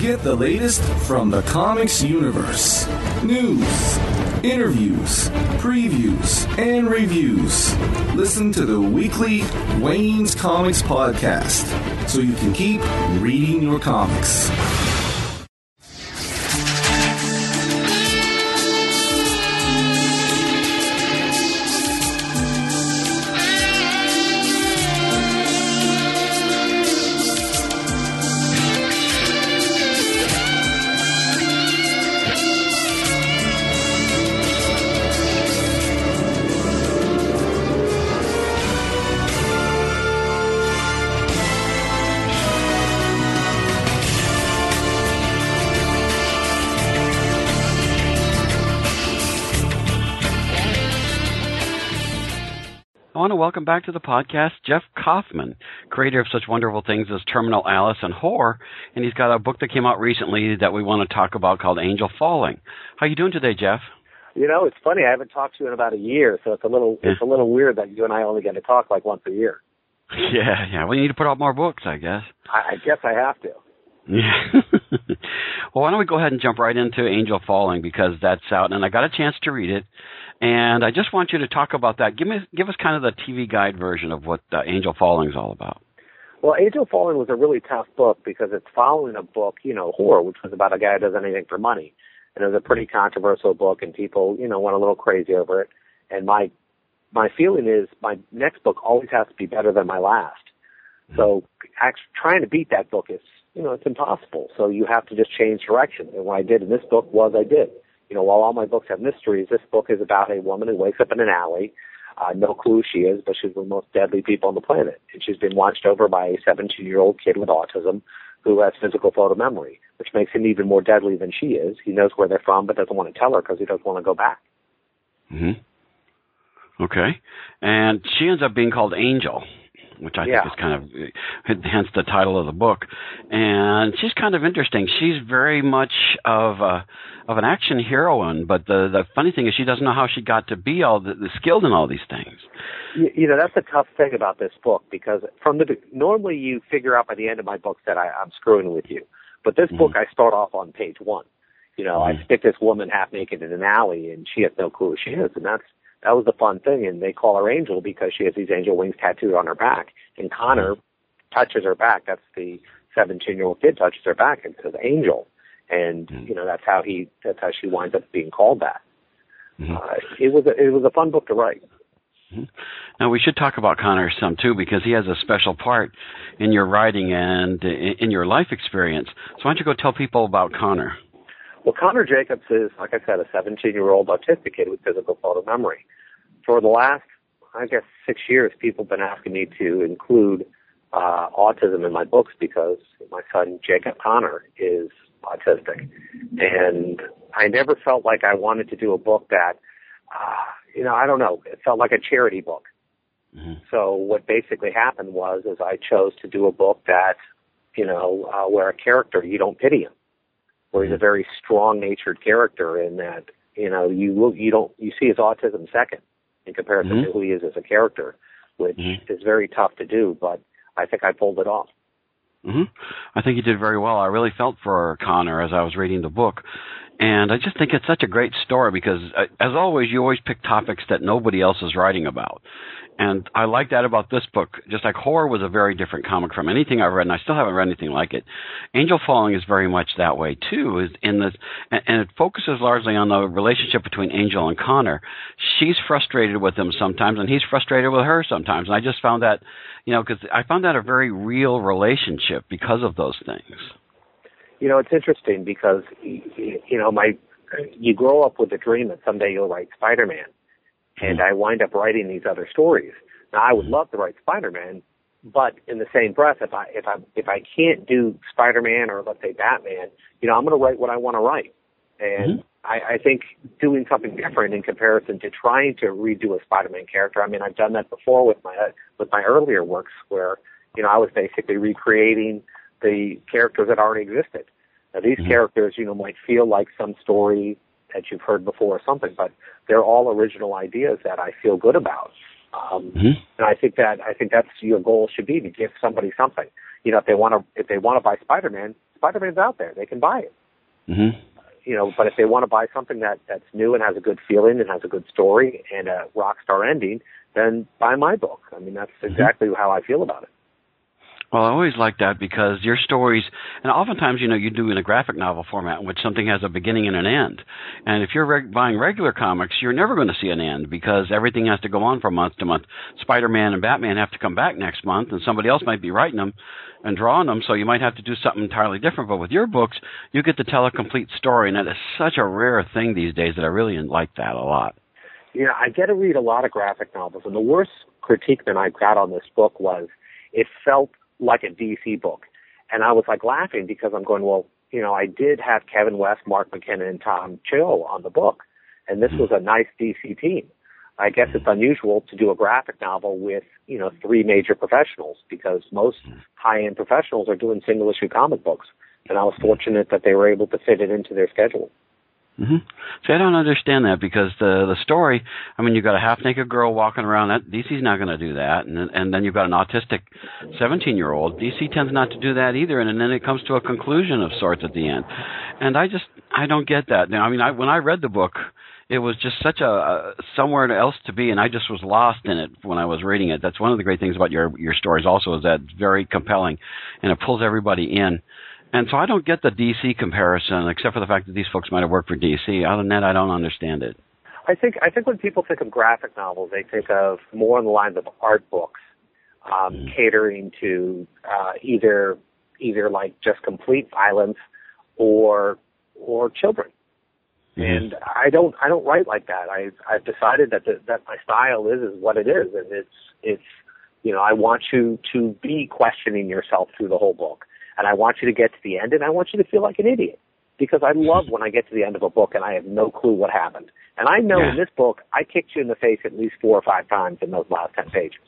Get the latest from the comics universe news, interviews, previews, and reviews. Listen to the weekly Wayne's Comics podcast so you can keep reading your comics. Welcome back to the podcast Jeff Kaufman, creator of such wonderful things as Terminal Alice and Whore, and he's got a book that came out recently that we want to talk about called Angel Falling. How are you doing today, Jeff? You know, it's funny. I haven't talked to you in about a year, so it's a little Yeah. it's a little weird that you and I only get to talk like once a year. Yeah, yeah. Well, you need to put out more books, I guess. I, I guess I have to. Yeah. well, why don't we go ahead and jump right into Angel Falling because that's out, and I got a chance to read it, and I just want you to talk about that. Give me, give us kind of the TV guide version of what uh, Angel Falling is all about. Well, Angel Falling was a really tough book because it's following a book, you know, Whore, which was about a guy who does anything for money. And it was a pretty controversial book and people, you know, went a little crazy over it. And my my feeling is my next book always has to be better than my last. So actually trying to beat that book is, you know, it's impossible. So you have to just change direction. And what I did in this book was I did. You know, while all my books have mysteries, this book is about a woman who wakes up in an alley, uh, no clue who she is, but she's one of the most deadly people on the planet. And she's been watched over by a 17 year old kid with autism who has physical photo memory, which makes him even more deadly than she is. He knows where they're from, but doesn't want to tell her because he doesn't want to go back. hmm Okay, and she ends up being called Angel, which I Yeah. think is kind of uh, hence the title of the book. And she's kind of interesting. She's very much of a of an action heroine, but the the funny thing is she doesn't know how she got to be all the, the skilled in all these things. You, you know, that's the tough thing about this book because from the normally you figure out by the end of my books that I, I'm screwing with you, but this book mm-hmm. I start off on page one. You know, I mm-hmm. stick this woman half naked in an alley and she has no clue who she is, and that's that was the fun thing. And they call her Angel because she has these angel wings tattooed on her back. And Connor touches her back. That's the 17 year old kid touches her back and says Angel, and hmm. you know that's how he that's how she winds up being called that. Hmm. Uh, it was a, it was a fun book to write. Hmm. Now we should talk about Connor some too because he has a special part in your writing and in your life experience. So why don't you go tell people about Connor? Well, Connor Jacobs is, like I said, a 17 year old autistic kid with physical photo memory. For the last, I guess, six years, people have been asking me to include uh, autism in my books because my son, Jacob Connor, is autistic. And I never felt like I wanted to do a book that, uh, you know, I don't know, it felt like a charity book. So what basically happened was, is I chose to do a book that, you know, uh, where a character, you don't pity him where he's a very strong-natured character in that you know you look you don't you see his autism second in comparison to who he is as a character, which is very tough to do. But I think I pulled it off. hmm I think you did very well. I really felt for Connor as I was reading the book. And I just think it's such a great story because, uh, as always, you always pick topics that nobody else is writing about. And I like that about this book. Just like Whore was a very different comic from anything I've read, and I still haven't read anything like it. Angel Falling is very much that way too. Is in this, and, it focuses largely on the relationship between Angel and Connor. She's frustrated with him sometimes, and he's frustrated with her sometimes. And I just found that, you know, because I found that a very real relationship because of those things. You know, it's interesting because you know my you grow up with the dream that someday you'll write Spider-Man, and hmm. I wind up writing these other stories. Now, I would hmm. love to write Spider-Man, but in the same breath, if I if I if I can't do Spider-Man or let's say Batman, you know, I'm going to write what I want to write, and hmm. I, I think doing something different in comparison to trying to redo a Spider-Man character. I mean, I've done that before with my with my earlier works, where you know I was basically recreating the characters that already existed. Now, these characters, you know, might feel like some story that you've heard before or something, but they're all original ideas that I feel good about. Um, and I think that I think that's your goal should be to give somebody something. You know, if they want to if they want to buy Spider-Man, Spider-Man's out there; they can buy it. Mm-hmm. You know, but if they want to buy something that that's new and has a good feeling and has a good story and a rock star ending, then buy my book. I mean, that's exactly how I feel about it. Well, I always like that because your stories, and oftentimes, you know, you do in a graphic novel format in which something has a beginning and an end. And if you're reg- buying regular comics, you're never going to see an end because everything has to go on from month to month. Spider-Man and Batman have to come back next month, and somebody else might be writing them and drawing them, so you might have to do something entirely different. But with your books, you get to tell a complete story, and that is such a rare thing these days that I really like that a lot. you know, I get to read a lot of graphic novels, and the worst critique that I got on this book was it felt like a DC book. And I was like laughing because I'm going, well, you know, I did have Kevin West, Mark McKenna, and Tom Chill on the book, and this hmm. was a nice DC team. I guess it's unusual to do a graphic novel with, you know, three major professionals because most hmm. high-end professionals are doing single issue comic books. And I was fortunate that they were able to fit it into their schedule. Hmm See, I don't understand that because the the story. I mean, you've got a half naked girl walking around. That DC's not going to do that, and and then you've got an autistic seventeen year old. DC tends not to do that either, and, and then it comes to a conclusion of sorts at the end. And I just I don't get that. Now, I mean, I when I read the book, it was just such a, a somewhere else to be, and I just was lost in it when I was reading it. That's one of the great things about your your stories. Also, is that it's very compelling, and it pulls everybody in. And so I don't get the DC comparison, except for the fact that these folks might have worked for DC. Other than that, I don't understand it. I think I think when people think of graphic novels, they think of more on the lines of art books, um, catering to uh, either either like just complete violence or or children. And I don't I don't write like that. I I've decided that the, that my style is is what it is, and it's it's you know I want you to be questioning yourself through the whole book, and I want you to get to the end, and I want you to feel like an idiot because I love when I get to the end of a book and I have no clue what happened. And I know Yeah. in this book I kicked you in the face at least four or five times in those last ten pages.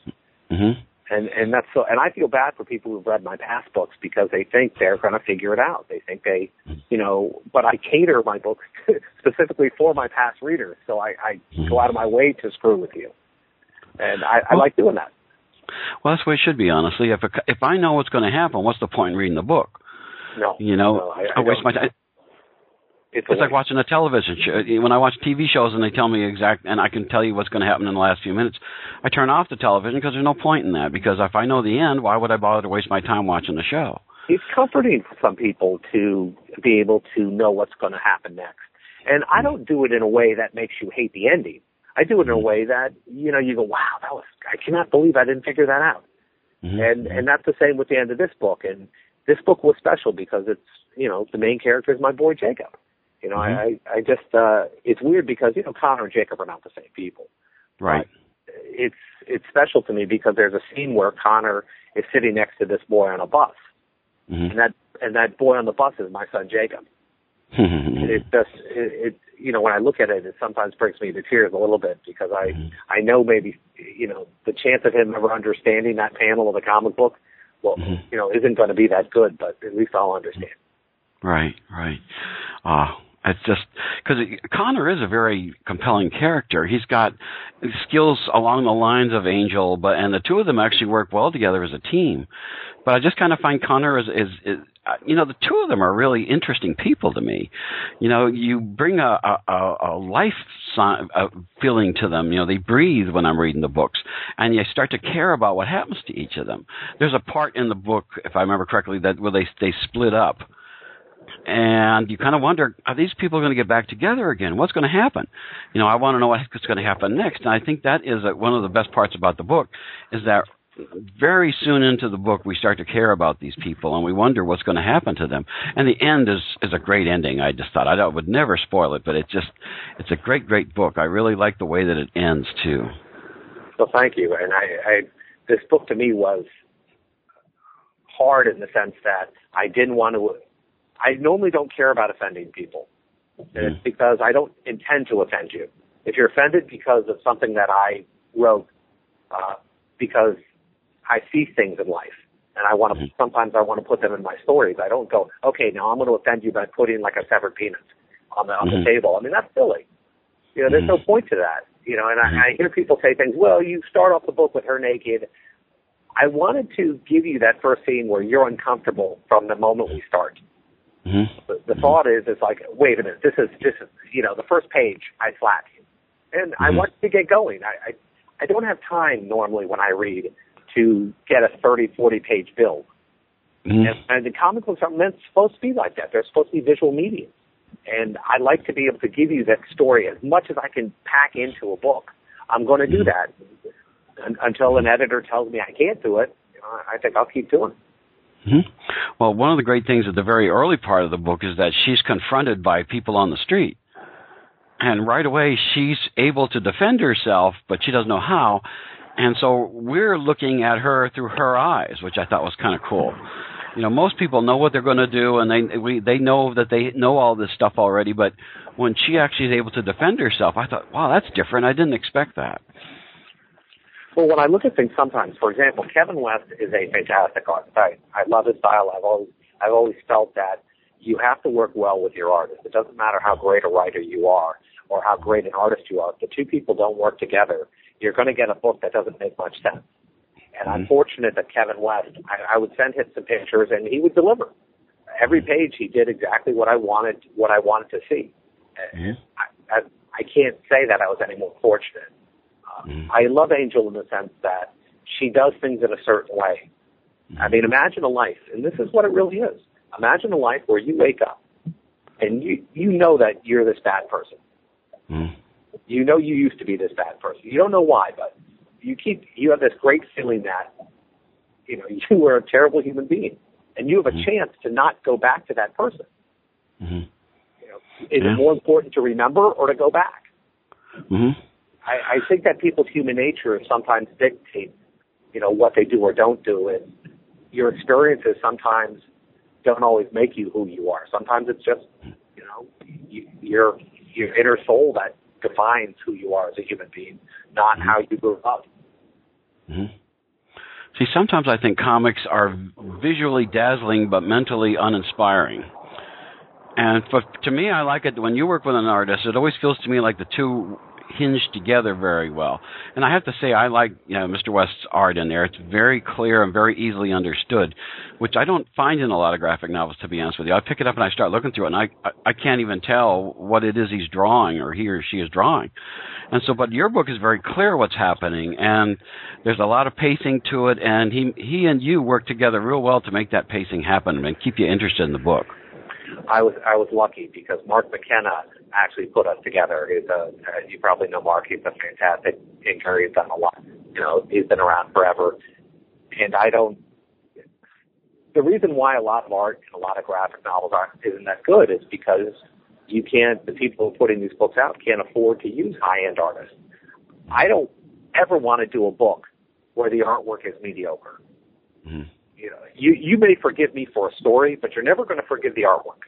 hmm And and that's so and I feel bad for people who've read my past books because they think they're going to figure it out. They think they, you know, but I cater my books specifically for my past readers, so I, I go out of my way to screw with you, and I, I like doing that. Well, that's the way it should be, honestly. If it, if I know what's going to happen, what's the point in reading the book? No, You know, no, I, I, waste my time. It's, It's like watching a television show. When I watch TV shows and they tell me exact, and I can tell you what's going to happen in the last few minutes, I turn off the television because there's no point in that. Because if I know the end, why would I bother to waste my time watching the show? it's comforting for some people to be able to know what's going to happen next. And I hmm. don't do it in a way that makes you hate the ending. I do it in a way that you know you go, wow, that was I cannot believe I didn't figure that out. Mhm. And and that's the same with the end of this book. And this book was special because it's you know the main character is my boy Jacob. You know, I I I just uh it's weird because you know Connor and Jacob are not the same people. right. It's it's special to me because there's a scene where Connor is sitting next to this boy on a bus, Mhm. and that and that boy on the bus is my son Jacob. Mm-hmm. it just it, it you know when I look at it, it sometimes brings me to tears a little bit because I Mhm. I know maybe you know the chance of him ever understanding that panel of the comic book, well Mhm. you know isn't going to be that good, but at least I'll understand. Right, right. Uh, it's just because Connor is a very compelling character. He's got skills along the lines of Angel, but and the two of them actually work well together as a team. But I just kind of find Connor is, is, is uh, you know, the two of them are really interesting people to me. You know, you bring a a, a life si- a feeling to them. You know, they breathe when I'm reading the books, and you start to care about what happens to each of them. There's a part in the book, if I remember correctly, that where they they split up and you kind of wonder are these people going to get back together again? What's going to happen? You know i want to know what's going to happen next. And i think that is a, one of the best parts about the book is that very soon into the book we start to care about these people and we wonder what's going to happen to them. And the end is is a great ending i just thought. I would never spoil it but it just it's a great great book. I really like the way that it ends too. Well thank you. And I, I this book to me was hard in the sense that I didn't want to. I normally don't care about offending people, and it's hmm. because I don't intend to offend you. If you're offended because of something that I wrote, uh, because I see things in life, and I want to. Hmm. Sometimes I want to put them in my stories. I don't go, okay, now I'm going to offend you by putting like a severed penis on the on the hmm. table. I mean that's silly. You know, there's no point to that. You know, and I, I hear people say things. Well, you start off the book with her naked. I wanted to give you that first scene where you're uncomfortable from the moment we start. Mm-hmm. The, the thought is, it's like, wait a minute, this is this is you know the first page I slap you, and I Mhm. want to get going. I, I I don't have time normally when I read to get a 30, 40 page build. Mm-hmm. And, and the comic books aren't meant supposed to be like that. They're supposed to be visual media. And I like to be able to give you that story as much as I can pack into a book. I'm going to do that Un until an editor tells me I can't do it. I think I'll keep doing it. Hmm Well, one of the great things at the very early part of the book is that she's confronted by people on the street. And right away, she's able to defend herself, but she doesn't know how. And so we're looking at her through her eyes, which I thought was kind of cool. you know most people know what they're going to do and they we they know that they know all this stuff already but when she actually is able to defend herself i thought wow that's different i didn't expect that well when i look at things sometimes for example kevin west is a fantastic artist i i love his style i've always i've always felt that you have to work well with your artist it doesn't matter how great a writer you are or how great an artist you are if the two people don't work together you're going to get a book that doesn't make much sense and I'm fortunate that Kevin West, I, I would send him some pictures and he would deliver. Every page he did exactly what I wanted, what I wanted to see. Mm-hmm. I, I, I can't say that I was any more fortunate. Mm-hmm. I love Angel in the sense that she does things in a certain way. I mean, imagine a life, and this is what it really is. Imagine a life where you wake up and you you know that you're this bad person. Mm-hmm. You know you used to be this bad person. You don't know why, but you keep you have this great feeling that you know you were a terrible human being, and you have a mm-hmm. chance to not go back to that person. Mm-hmm. You know, is yeah. it more important to remember or to go back? Mm-hmm. I, I think that people's human nature sometimes dictate, you know, what they do or don't do, and your experiences sometimes don't always make you who you are. Sometimes it's just, you know, you, your your inner soul that defines who you are as a human being, not mm-hmm. how you grew up. Mm-hmm. See, sometimes I think comics are visually dazzling but mentally uninspiring. And for, to me, I like it when you work with an artist. It always feels to me like the two hinged together very well. And I have to say, I like you know Mr. West's art in there. It's very clear and very easily understood, which I don't find in a lot of graphic novels. To be honest with you, I pick it up and I start looking through it, and I I, I can't even tell what it is he's drawing or he or she is drawing. And so, but your book is very clear what's happening, and there's a lot of pacing to it, and he he and you work together real well to make that pacing happen and keep you interested in the book. I was I was lucky because Mark McKenna actually put us together. He's a uh, you probably know Mark. He's a fantastic inker. He's done a lot. You know, he's been around forever. And I don't. The reason why a lot of art and a lot of graphic novels aren't isn't that good is because you can't. The people putting these books out can't afford to use high end artists. I don't ever want to do a book where the artwork is mediocre. Mm-hmm. You know, you you may forgive me for a story, but you're never going to forgive the artwork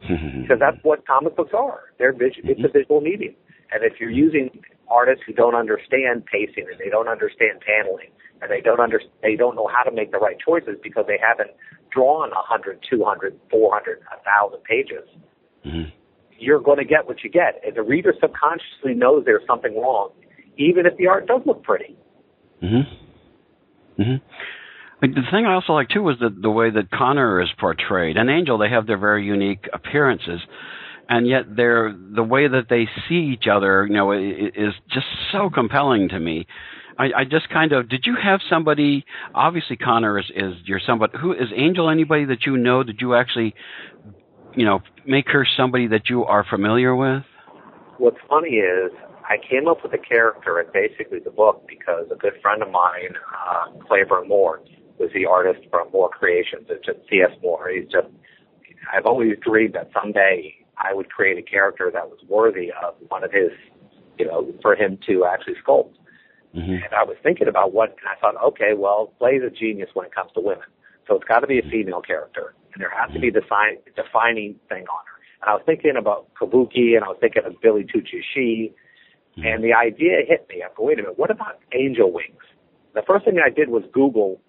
because that's what comic books are. They're vis- it's a visual medium, and if you're using artists who don't understand pacing and they don't understand paneling and they don't under they don't know how to make the right choices because they haven't drawn 100, 200, 400, 1,000 pages, mm-hmm. you're going to get what you get. And the reader subconsciously knows there's something wrong, even if the art does look pretty. Mm-hmm. Mm-hmm. The thing I also like too was the the way that Connor is portrayed. And Angel, they have their very unique appearances, and yet they're the way that they see each other. You know, is just so compelling to me. I, I just kind of did you have somebody? Obviously, Connor is is your somebody. Who is Angel? Anybody that you know? Did you actually, you know, make her somebody that you are familiar with? What's funny is I came up with a character and basically the book because a good friend of mine, uh, Clayburn Moore, was the artist from Moore Creations. It's just C.S. Moore. He's just, I've always dreamed that someday I would create a character that was worthy of one of his, you know, for him to actually sculpt. Mm-hmm. And I was thinking about what, and I thought, okay, well, Clay's a genius when it comes to women. So it's got to be a female character, and there has to be a design, defining thing on her. And I was thinking about Kabuki, and I was thinking of Billy Tucci, mm-hmm. and the idea hit me. I go, wait a minute, what about angel wings? The first thing I did was Google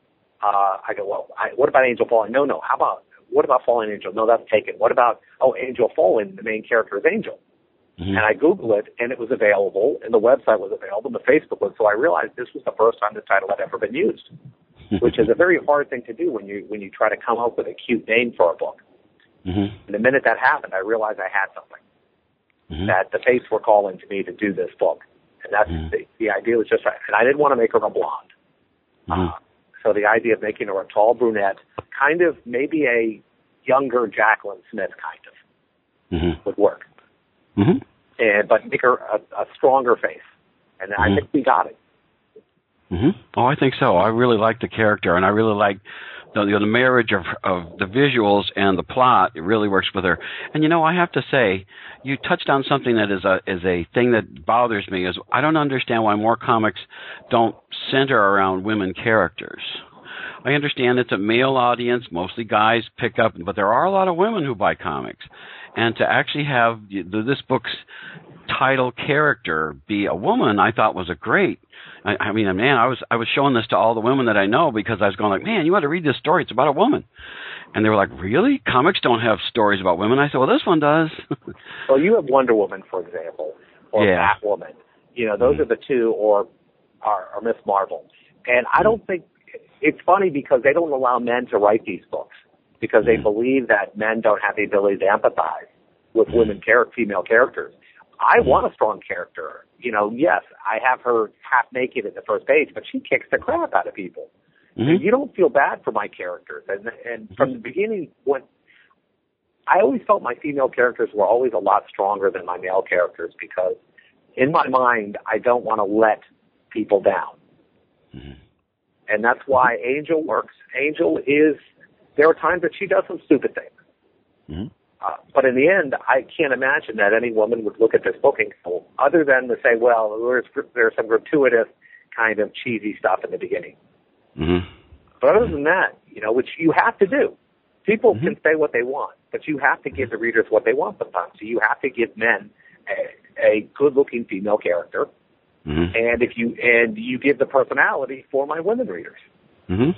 uh, I go, well, I, what about Angel Fallen? No, no. How about what about Fallen Angel? No, that's taken. What about oh, Angel Fallen? The main character is Angel. Mm-hmm. And I Googled it, and it was available, and the website was available, and the Facebook was. So I realized this was the first time the title had ever been used, which is a very hard thing to do when you when you try to come up with a cute name for a book. Mm-hmm. And the minute that happened, I realized I had something. Mm-hmm. That the fates were calling to me to do this book, and that's Mhm. the, the idea was just right. And I didn't want to make her a blonde. Mhm. Uh, so the idea of making her a tall brunette, kind of maybe a younger Jaclyn Smith, kind of Mm-hmm. would work, Mm-hmm. and but make her a, a stronger face. And I Mhm. think we got it. hmm Oh, I think so. I really like the character, and I really like the, the marriage of of the visuals and the plot. It really works with her. And you know, I have to say, you touched on something that is a is a thing that bothers me. Is I don't understand why more comics don't center around women characters. I understand it's a male audience, mostly guys pick up, but there are a lot of women who buy comics. And to actually have this book's title character be a woman, I thought was a great. I, I mean, man, I was I was showing this to all the women that I know because I was going like, man, you ought to read this story. It's about a woman. And they were like, really? Comics don't have stories about women. I said, well, this one does. well, you have Wonder Woman, for example, or yeah. Batwoman. You know, those mm-hmm. are the two, or, or, or Miss Marvel. And I don't think it's funny because they don't allow men to write these books because they mm-hmm. believe that men don't have the ability to empathize with mm-hmm. women, char- female characters. I want a strong character. You know, yes, I have her half naked at the first page, but she kicks the crap out of people. Mm-hmm. You don't feel bad for my characters. And and mm-hmm. from the beginning, when I always felt my female characters were always a lot stronger than my male characters because in my mind, I don't want to let people down. Mm-hmm. And that's why Angel works. Angel is, there are times that she does some stupid things. Mm-hmm. Uh, but in the end, I can't imagine that any woman would look at this book and other than to say, well, there's, there's some gratuitous kind of cheesy stuff in the beginning. Mm-hmm. But other than that, you know, which you have to do. People mm-hmm. can say what they want, but you have to give the readers what they want sometimes. So you have to give men a, a good-looking female character, mm-hmm. and if you and you give the personality for my women readers. Mm-hmm.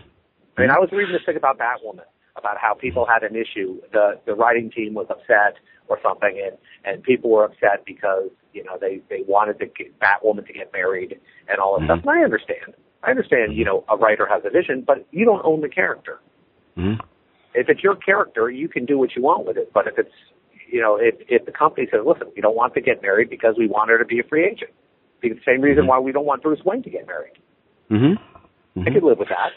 I mean, I was reading this thing about Batwoman, about how people had an issue. The the writing team was upset or something, and and people were upset because you know they they wanted to get Batwoman to get married and all that mm-hmm. stuff. And I understand. I understand. You know, a writer has a vision, but you don't own the character. Mm-hmm. If it's your character, you can do what you want with it. But if it's you know, if if the company says, listen, we don't want to get married because we want her to be a free agent, the same reason mm-hmm. why we don't want Bruce Wayne to get married. Mm-hmm. Mm-hmm. I could live with that.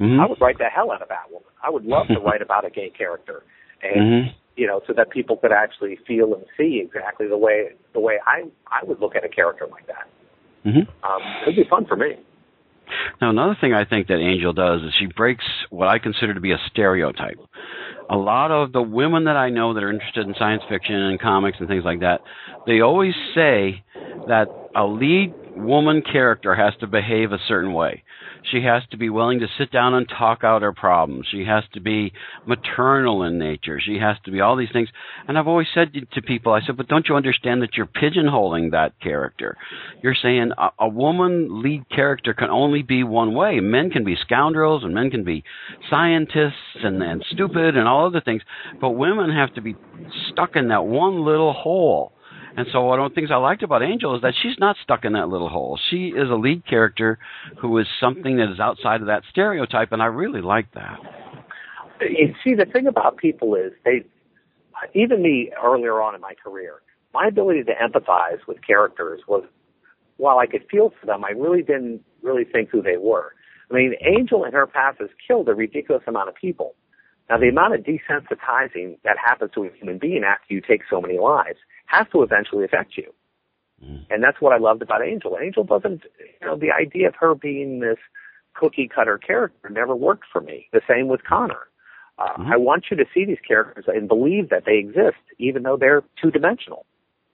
Mm-hmm. I would write the hell out of Batwoman. I would love to write about a gay character, and mm-hmm. you know, so that people could actually feel and see exactly the way the way I I would look at a character like that. Mm-hmm. Um, it'd be fun for me. Now, another thing I think that Angel does is she breaks what I consider to be a stereotype. A lot of the women that I know that are interested in science fiction and comics and things like that, they always say that a lead woman character has to behave a certain way. She has to be willing to sit down and talk out her problems. She has to be maternal in nature. She has to be all these things. And I've always said to people, I said, but don't you understand that you're pigeonholing that character? You're saying a, a woman lead character can only be one way. Men can be scoundrels and men can be scientists and, and stupid and all other things. But women have to be stuck in that one little hole and so one of the things I liked about Angel is that she's not stuck in that little hole. She is a lead character who is something that is outside of that stereotype, and I really like that. You see, the thing about people is they, even me earlier on in my career, my ability to empathize with characters was, while I could feel for them, I really didn't really think who they were. I mean, Angel in her past has killed a ridiculous amount of people. Now, the amount of desensitizing that happens to a human being after you take so many lives has to eventually affect you. Mm. And that's what I loved about Angel. Angel doesn't, you know, the idea of her being this cookie cutter character never worked for me. The same with Connor. Uh, mm-hmm. I want you to see these characters and believe that they exist, even though they're two dimensional.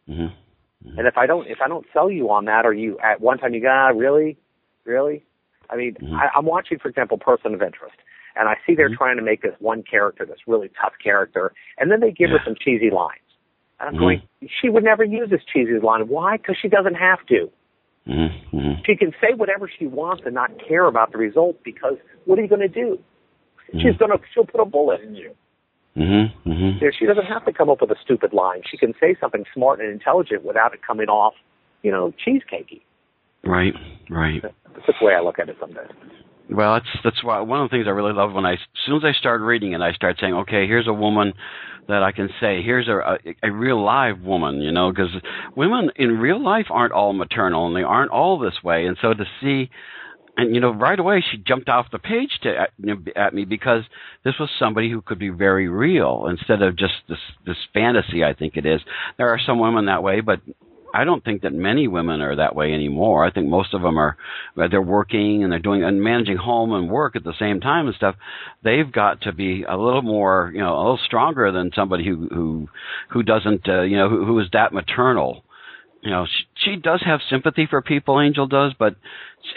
Mm-hmm. Mm-hmm. And if I don't, if I don't sell you on that, or you at one time you go, ah, really, really? I mean, Mm-hmm. I, I'm watching, for example, Person of Interest, and I see they're Mhm. trying to make this one character, this really tough character, and then they give her some cheesy lines. And I'm Mhm. going, she would never use this cheesy line. Why? Because she doesn't have to. Mm-hmm. Mm-hmm. She can say whatever she wants and not care about the result because what are you going to do? She's Mhm. going to, she'll put a bullet in you. Mm-hmm. Mm-hmm. There, She doesn't have to come up with a stupid line. She can say something smart and intelligent without it coming off, you know, cheesecakey. Right. Right. That's the way I look at it sometimes. Well, that's that's why one of the things I really love when I as soon as I start reading it, I start saying, okay, here's a woman that I can say, here's a a, a real live woman, you know, because women in real life aren't all maternal and they aren't all this way, and so to see. And you know, right away she jumped off the page to at, at me because this was somebody who could be very real instead of just this this fantasy. I think it is. There are some women that way, but I don't think that many women are that way anymore. I think most of them are they're working and they're doing and managing home and work at the same time and stuff. They've got to be a little more, you know, a little stronger than somebody who who who doesn't, uh, you know, who, who is that maternal. You know, she, she does have sympathy for people. Angel does, but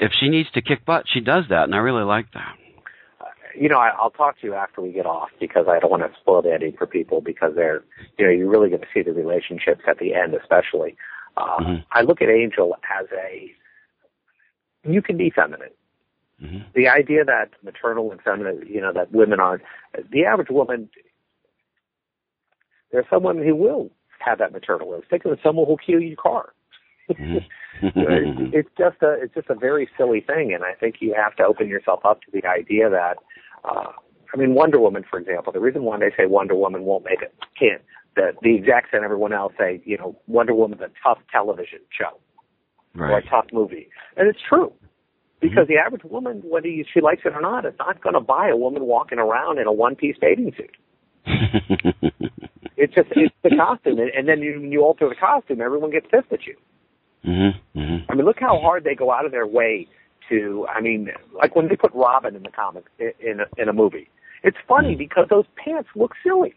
if she needs to kick butt, she does that, and I really like that. you know, I, I'll talk to you after we get off because I don't want to spoil the ending for people because they're, you know, you're really going to see the relationships at the end, especially. Uh, Mm-hmm. I look at Angel as a, you can be feminine. Mm-hmm. The idea that maternal and feminine, you know, that women aren't, the average woman, there are some women who will have that maternal instinct, and someone who'll kill your car. Mm-hmm. It's- it's just a it's just a very silly thing, and I think you have to open yourself up to the idea that, uh, I mean, Wonder Woman, for example, the reason why they say Wonder Woman won't make it can't the the execs and everyone else say you know Wonder Woman's a tough television show or a tough movie, and it's true. Because the average woman, whether she likes it or not, is not going to buy a woman walking around in a one-piece bathing suit. It's just it's the costume, and, and then you you alter the costume, everyone gets pissed at you. mm-hmm. Mm-hmm. I mean, look how hard they go out of their way to. I mean, like when they put Robin in the comic in in a, in a movie, it's funny because those pants look silly,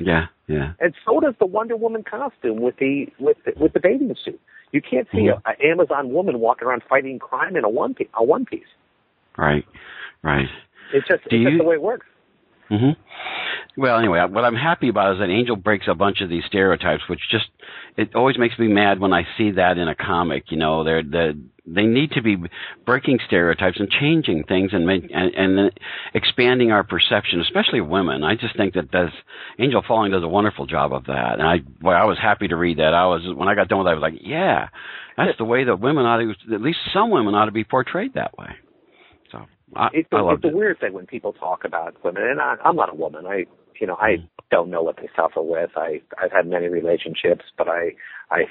Yeah, yeah. and so does the Wonder Woman costume with the with the, with the bathing suit. You can't see Mhm. a, a Amazon woman walking around fighting crime in a one piece. A one piece. Right, right. It's just Do it's just the way it works. Hmm Well, anyway, what I'm happy about is that Angel breaks a bunch of these stereotypes, which just it always makes me mad when I see that in a comic. You know, they're the they need to be breaking stereotypes and changing things and make, and, and expanding our perception, especially women. I just think that does Angel Falling does a wonderful job of that, and I well, I was happy to read that. I was when I got done with it, I was like, yeah, that's the way that women ought to, at least some women ought to be portrayed that way. I, It's I a, loved it's a it. weird thing when people talk about women, and I, I'm not a woman. I you know I don't know what they suffer with. I I've had many relationships, but I I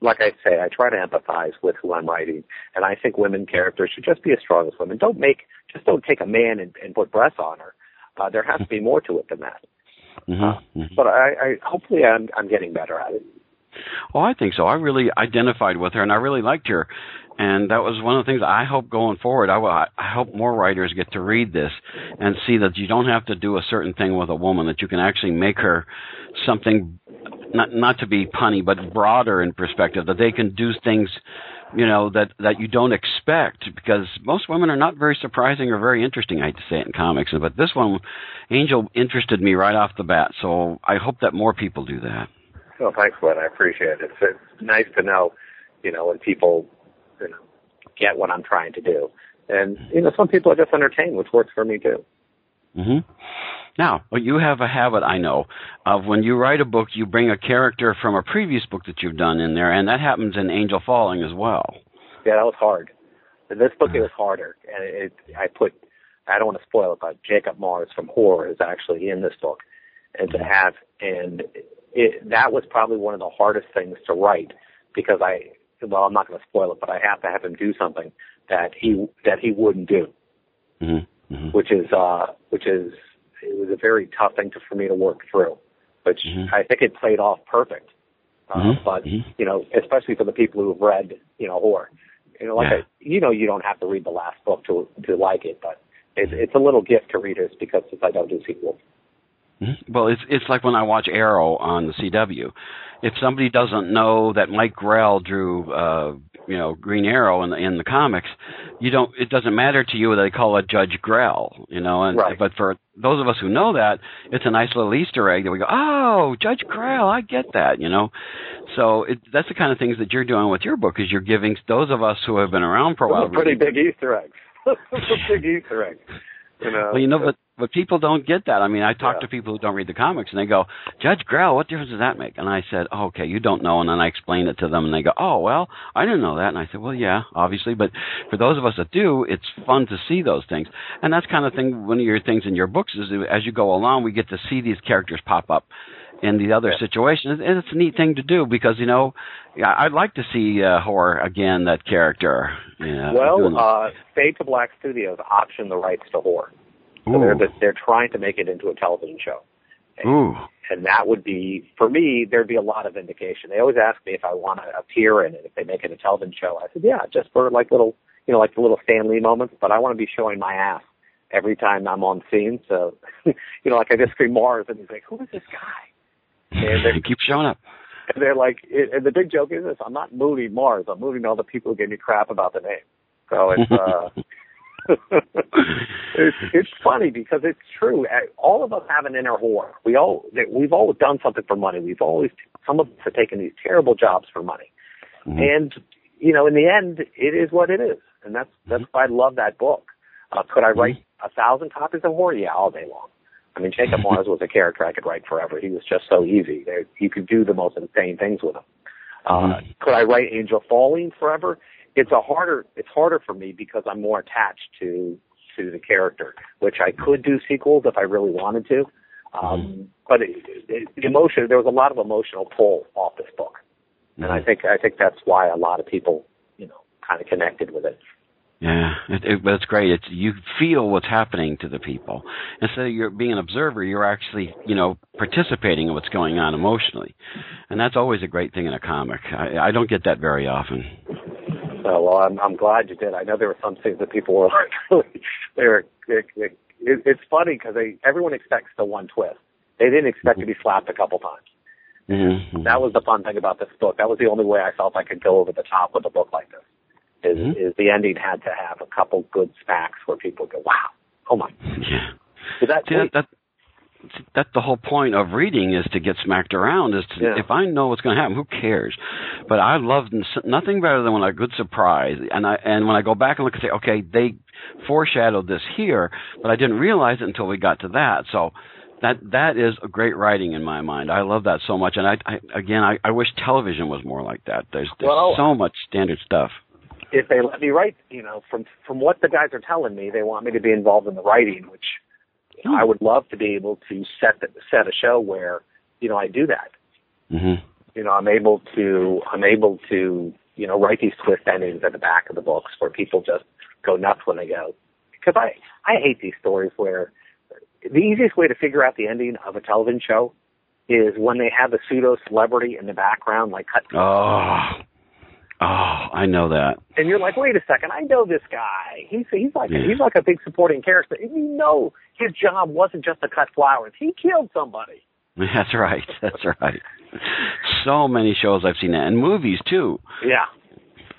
like I say, I try to empathize with who I'm writing, and I think women characters should just be as strong as women. Don't make just don't take a man and, and put breasts on her. Uh, there has to be more to it than that. Mhm, mhm. But I, I hopefully I'm I'm getting better at it. Well, I think so. I really identified with her, and I really liked her, and that was one of the things I hope going forward. I, will- I hope more writers get to read this and see that you don't have to do a certain thing with a woman; that you can actually make her something, not not to be punny, but broader in perspective. That they can do things, you know, that that you don't expect, because most women are not very surprising or very interesting. I hate to say it in comics, but this one, Angel, interested me right off the bat. So I hope that more people do that. Well, thanks, Lynn. I appreciate it. It's, it's nice to know, you know, when people, get what I'm trying to do. And you know, some people are just entertained, which works for me too. hmm Now, you have a habit, I know, of when you write a book, you bring a character from a previous book that you've done in there, and that happens in Angel Falling as well. Yeah, that was hard. In this book, it was harder, and it, I put. I don't want to spoil it, but Jacob Mars from Whore is actually in this book, and to have and it, that was probably one of the hardest things to write because I. Well, I'm not going to spoil it, but I have to have him do something that he that he wouldn't do. Mm-hmm. hmm which is uh which is it was a very tough thing to, for me to work through which Mhm. I think it played off perfect uh, Mhm. but Mhm. you know especially for the people who've read you know Whore you know like Yeah. I, you know you don't have to read the last book to to like it but it's it's a little gift to readers because since I don't do sequels Mhm. Well, it's it's like when I watch Arrow on the CW. If somebody doesn't know that Mike Grell drew, uh, you know, Green Arrow in the in the comics, you don't. It doesn't matter to you that they call it Judge Grell, you know. And Right. but for those of us who know that, it's a nice little Easter egg that we go, oh, Judge Grell, I get that, you know. So it, that's the kind of things that you're doing with your book is you're giving those of us who have been around for a while. pretty really- big Easter eggs Those big Easter eggs you know Well, you know, but but people don't get that. I mean, I talk Yeah. to people who don't read the comics, and they go, "Judge Grell, what difference does that make?" And I said, oh, "Okay, you don't know." And then I explain it to them, and they go, "Oh, well, I didn't know that." And I said, "Well, yeah, obviously, but for those of us that do, it's fun to see those things." And that's kind of thing. One of your things in your books is as you go along, we get to see these characters pop up in the other Yeah. situations, and it's a neat thing to do because you know, I'd like to see uh, Whore again. That character. You know, well uh Fade to Black Studios optioned the rights to Whore so they're they're trying to make it into a television show. Ooh. and that would be for me there'd be a lot of vindication. They always ask me if i want to appear in it if they make it a television show. I said yeah just for like little you know like the little stan lee moments but i want to be showing my ass every time i'm on scene. So you know like i just scream mars and he's like who is this guy? And they're, keep showing up. and they're like it, and the big joke is this i'm not moving mars. I'm moving all the people who gave me crap about the name. So it's uh it's it's funny because it's true. Uh, All of us have an inner whore. We all we've all done something for money. We've always some of us have taken these terrible jobs for money, Mhm. and you know, in the end, it is what it is, and that's that's why I love that book. Uh, could I write a thousand copies of Whore? Yeah, all day long. I mean, Jacob Mars was a character I could write forever. He was just so easy. There, you could do the most insane things with him. Uh, could I write Angel Falling forever? It's a harder. It's harder for me because I'm more attached to to the character, which I could do sequels if I really wanted to. Um, But it, it, the emotion, there was a lot of emotional pull off this book, and I think I think that's why a lot of people, you know, kind of connected with it. Yeah, it, it, but it's great. It's you feel what's happening to the people instead of you're being an observer. You're actually, you know, participating in what's going on emotionally, and that's always a great thing in a comic. I, I don't get that very often. So, well, I'm I'm glad you did. I know there were some things that people were like, really, they were. It, it, it, it's funny because they everyone expects the one twist. They didn't expect to be slapped a couple times. Mm-hmm. That was the fun thing about this book. That was the only way I felt I could go over the top with a book like this. Is Mhm. is the ending had to have a couple good smacks where people go, wow, oh my, Yeah. is that See, that, that that's the whole point of reading is to get smacked around. Is to Yeah. if I know what's going to happen, who cares? But I love nothing better than when a good surprise. And I and when I go back and look and say, okay, they foreshadowed this here, but I didn't realize it until we got to that. So that that is a great writing in my mind. I love that so much. And I, I again, I, I wish television was more like that. There's, there's Well, so much standard stuff. if they let me write, you know, from from what the guys are telling me, they want me to be involved in the writing, which know, I would love to be able to set the, set a show where you know I do that. hmm You know, I'm able to I'm able to you know write these twist endings at the back of the books where people just go nuts when they go. Because I I hate these stories where the easiest way to figure out the ending of a television show is when they have a pseudo celebrity in the background, like cut Oh, oh, I know that. and you're like, wait a second, I know this guy. He's he's like Yeah. he's like a big supporting character. And you know his job wasn't just to cut flowers. He killed somebody. That's right. That's right. So many shows I've seen that, and movies too. Yeah.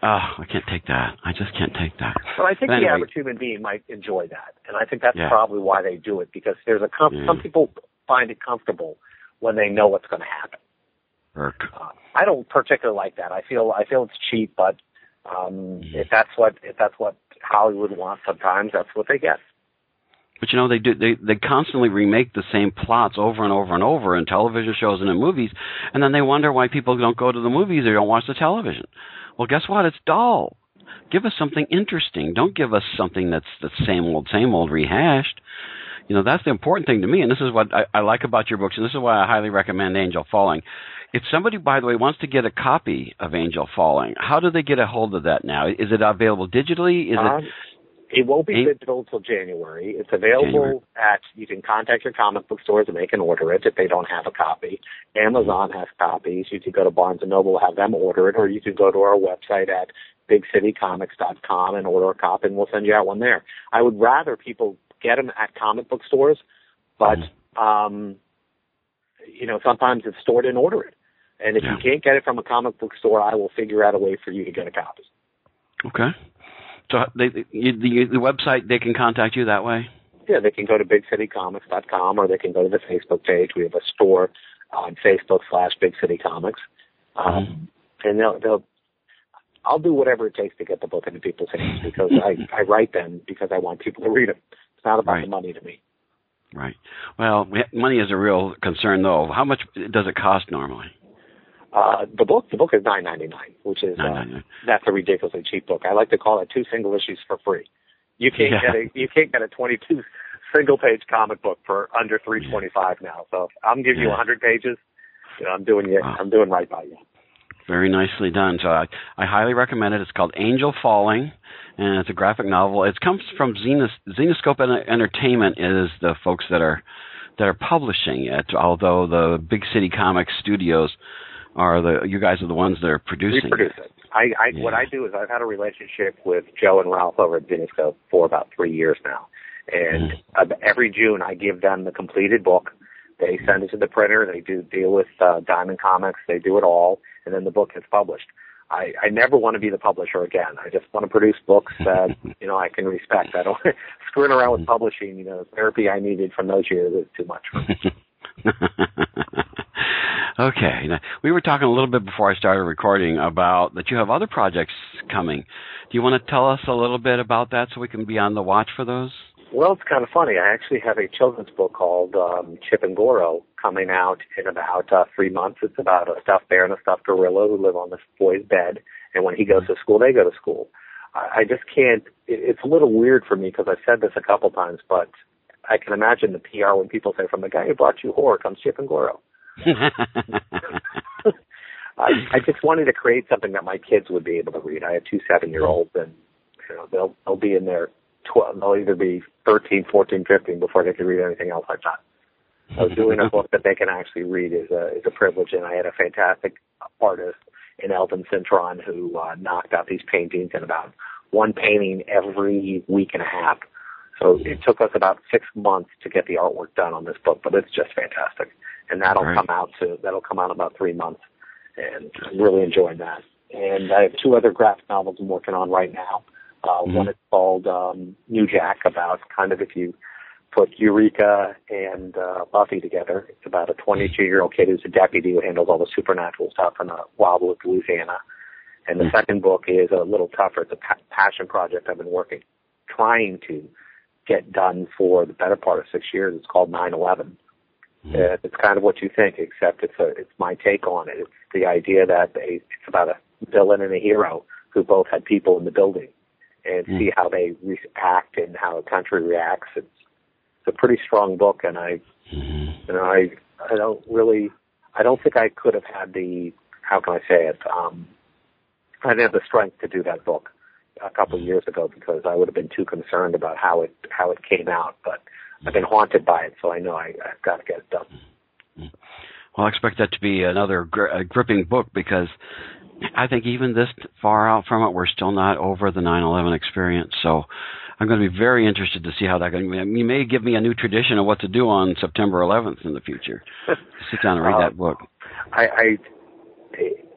Oh, I can't take that. I just can't take that. But I think But the average human being might enjoy that, and I think that's Yeah. probably why they do it because there's a com- Yeah. some people find it comfortable when they know what's going to happen. Uh, I don't particularly like that. I feel I feel it's cheap, but um, if that's what if that's what Hollywood wants, sometimes that's what they get. But you know they do they they constantly remake the same plots over and over and over in television shows and in movies, and then they wonder why people don't go to the movies or don't watch the television. Well, guess what? It's dull. Give us something interesting. Don't give us something that's the same old, same old rehashed. You know, that's the important thing to me, and this is what I, I like about your books, and this is why I highly recommend Angel Falling. If somebody, by the way, wants to get a copy of Angel Falling, how do they get a hold of that now? Is it available digitally? Is Um, it it won't be digital until January. It's available January. at you can contact your comic book stores and they can order it if they don't have a copy. Amazon has copies. You can go to Barnes and Noble have them order it, or you can go to our website at bigcitycomics.com and order a copy, and we'll send you out one there. I would rather people get them at comic book stores, but um, you know sometimes it's stored and order it. And if Yeah. you can't get it from a comic book store, I will figure out a way for you to get a copy. okay? So they, you, the the website they can contact you that way. yeah, they can go to bigcitycomics.com or they can go to the Facebook page. We have a store on Facebook slash Big City Comics. Um, and they'll, they'll, I'll do whatever it takes to get the book into people's hands because I, I write them because I want people to read them. It's not about Right. the money to me. Right. Well, money is a real concern, though. How much does it cost normally? Uh, the book, the book is nine ninety nine, which is uh, that's a ridiculously cheap book. I like to call it two single issues for free. You can't Yeah. get a you can't get a twenty two single page comic book for under three twenty five now. So I'm giving you Yeah. a hundred pages. You know, I'm doing it. Wow. I'm doing right by you. Very nicely done. So I, I highly recommend it. It's called Angel Falling, and it's a graphic novel. It comes from Zenos, Zenescope Entertainment is the folks that are that are publishing it. Although the Big City Comics Studios are the you guys are the ones that are We producing produce it. I, I Yeah. what I do is I've had a relationship with Joe and Ralph over at Zenescope for about three years now, and uh, every June I give them the completed book. They send it to the printer. They do deal with uh, Diamond Comics. They do it all, and then the book gets published. I, I never want to be the publisher again. I just want to produce books that you know I can respect. I don't screwing around with publishing. You know, the therapy I needed from those years is too much for me. okay. Now, we were talking a little bit before I started recording about that you have other projects coming. Do you want to tell us a little bit about that so we can be on the watch for those? Well, it's kind of funny. I actually have a children's book called um, Chip and Goro coming out in about uh, three months. It's about a stuffed bear and a stuffed gorilla who live on this boy's bed, and when he goes to school, they go to school. I, I just can't. It, it's a little weird for me because I've said this a couple times, but I can imagine the PR when people say, "From the guy who brought you Whore comes Chip and Goro." I, I just wanted to create something that my kids would be able to read. I have two seven-year-olds, and you know they'll they'll be in their 12, they'll either be 13, 14, 15 before they can read anything else I've done. So doing a book that they can actually read is a is a privilege, and I had a fantastic artist in Elvin Cintron who uh, knocked out these paintings in about one painting every week and a half. So it took us about six months to get the artwork done on this book, but it's just fantastic, and that'll Right. come out to that'll come out in about three months, and I'm really enjoying that. And I have two other graphic novels I'm working on right now. Uh, Mhm. One is called um, New Jack, about kind of if you put Eureka and uh, Buffy together. It's about a 22-year-old kid who's a deputy who handles all the supernatural stuff in uh, Wildwood, Louisiana. And the second book is a little tougher. It's a pa- passion project I've been working, trying to get done for the better part of six years. It's called 9/11. Uh, it's kind of what you think, except it's a it's my take on it. It's the idea that they, it's about a villain and a hero who both had people in the building, and Mm. see how they react and how a country reacts. It's it's a pretty strong book, and I Mhm. you know I I don't really I don't think I could have had the how can I say it um I didn't have the strength to do that book a couple of years ago because I would have been too concerned about how it how it came out. But I've been haunted by it, so I know I, I've got to get it done. Well, I expect that to be another gri- gripping book because I think even this far out from it, we're still not over the 9/11 experience. So I'm going to be very interested to see how that can. You may give me a new tradition of what to do on September 11th in the future. Sit down and read Uh, that book. I, I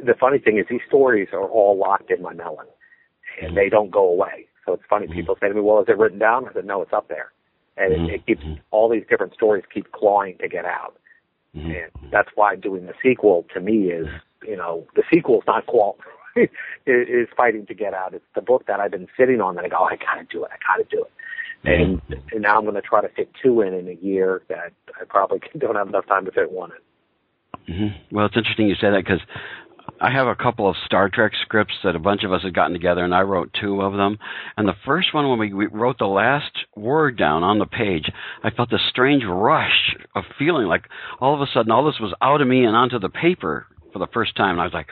the funny thing is these stories are all locked in my melon, and they don't go away. So it's funny. People say to me, "Well, is it written down?" I said, "No, it's up there." And it, it keeps all these different stories keep clawing to get out. Mhm. and that's why doing the sequel to me is you know the sequel's not qual is fighting to get out. It's the book that I've been sitting on that I go, oh, I gotta do it, I gotta do it. And, and now I'm going to try to fit two in in a year that I probably don't have enough time to fit one in. hmm Well, it's interesting you say that because I have a couple of Star Trek scripts that a bunch of us had gotten together, and I wrote two of them. And the first one, when we, we wrote the last word down on the page, I felt this strange rush of feeling like all of a sudden all this was out of me and onto the paper for the first time. And I was like,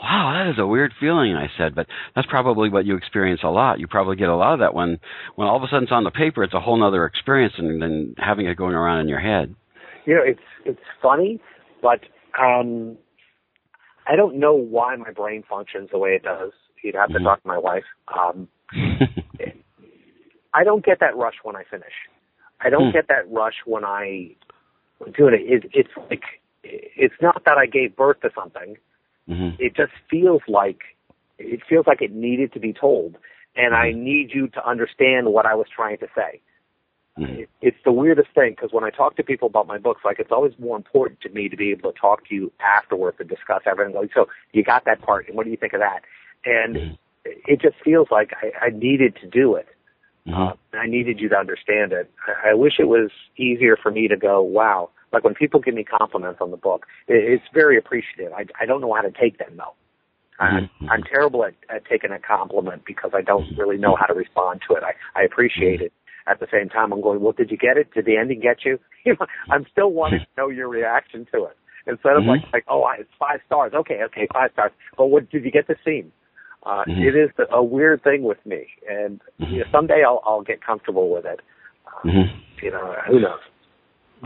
wow, that is a weird feeling, I said. But that's probably what you experience a lot. You probably get a lot of that when, when all of a sudden it's on the paper, it's a whole other experience than, than having it going around in your head. You know, it's it's funny, but um I don't know why my brain functions the way it does. You'd have to Mhm. talk to my wife. Um I don't get that rush when I finish. I don't Hmm. get that rush when I doing it. it. It's like it's not that I gave birth to something. hmm It just feels like it feels like it needed to be told, and I Mm-hmm. need you to understand what I was trying to say. Hmm It, it's the weirdest thing because when I talk to people about my books, like it's always more important to me to be able to talk to you afterwards and discuss everything. Like, so you got that part, and what do you think of that? And Mhm. it just feels like I, I needed to do it. hmm Uh, I needed you to understand it. I, I wish it was easier for me to go, wow. Like when people give me compliments on the book, it, it's very appreciative. I, I don't know how to take them though. I'm, Mhm. I'm terrible at, at taking a compliment because I don't really know how to respond to it. I, I appreciate it. At the same time, I'm going, well, did you get it? Did the ending get you? You know, I'm still wanting to know your reaction to it. Instead of like, Mhm. like, oh, I, it's five stars. Okay, okay, five stars. But what did you get the scene? Uh, Mhm. It is a weird thing with me, and you know, someday I'll, I'll get comfortable with it. Uh, hmm You know, who knows?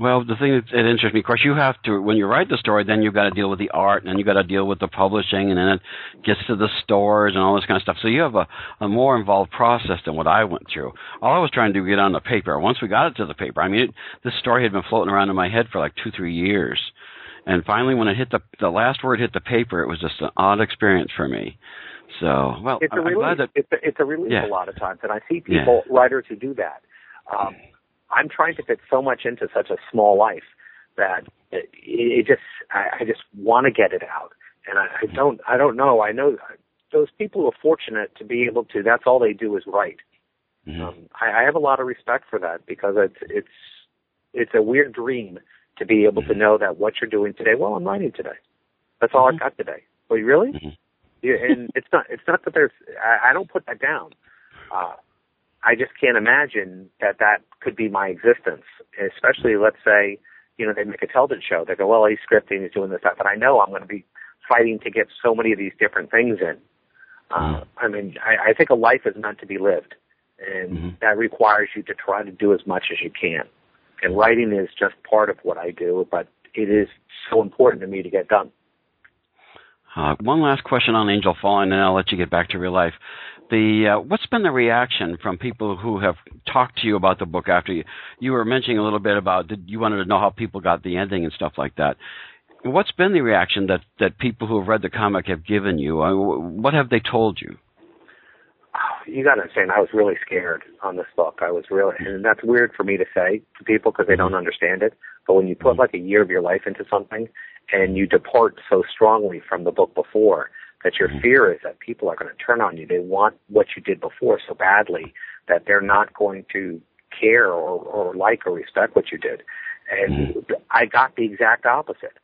Well, the thing that that interests me, of course, you have to when you write the story, then you've got to deal with the art, and then you've got to deal with the publishing, and then it gets to the stores and all this kind of stuff. So you have a, a more involved process than what I went through. All I was trying to do was get on the paper. Once we got it to the paper, I mean, it, this story had been floating around in my head for like two, three years, And finally, when it hit the the last word hit the paper, it was just an odd experience for me. So, well, it's a I'm relief. glad that it's, a, it's a relief Yeah. a lot of times, and I see people writers who do that. Um, I'm trying to fit so much into such a small life that it, it just I, I just want to get it out, and I, I don't I don't know. I know those people who are fortunate to be able to. That's all they do is write. Mhm. Um, I, I have a lot of respect for that because it's it's it's a weird dream to be able to know that what you're doing today. Well, I'm writing today. That's all I've got today. Well, you really? Mhm. Yeah, and it's not it's not that there's I, I don't put that down. Uh, I just can't imagine that that could be my existence. Especially, let's say, you know, they make a television show. They go, well, he's scripting, he's doing this, that, but I know I'm going to be fighting to get so many of these different things in. Uh, I mean, I, I think a life is meant to be lived, and Mhm. that requires you to try to do as much as you can. And writing is just part of what I do, but it is so important to me to get done. Uh, one last question on Angel Falling, and then I'll let you get back to real life. The uh, what's been the reaction from people who have talked to you about the book after you? You were mentioning a little bit about did you wanted to know how people got the ending and stuff like that. What's been the reaction that that people who have read the comic have given you? Uh, what have they told you? you got to understand, I was really scared on this book. I was really, and that's weird for me to say to people because they don't understand it. But when you put like a year of your life into something and you depart so strongly from the book before, that your mm-hmm. fear is that people are going to turn on you. They want what you did before so badly that they're not going to care or, or like or respect what you did. And mm-hmm. I got the exact opposite.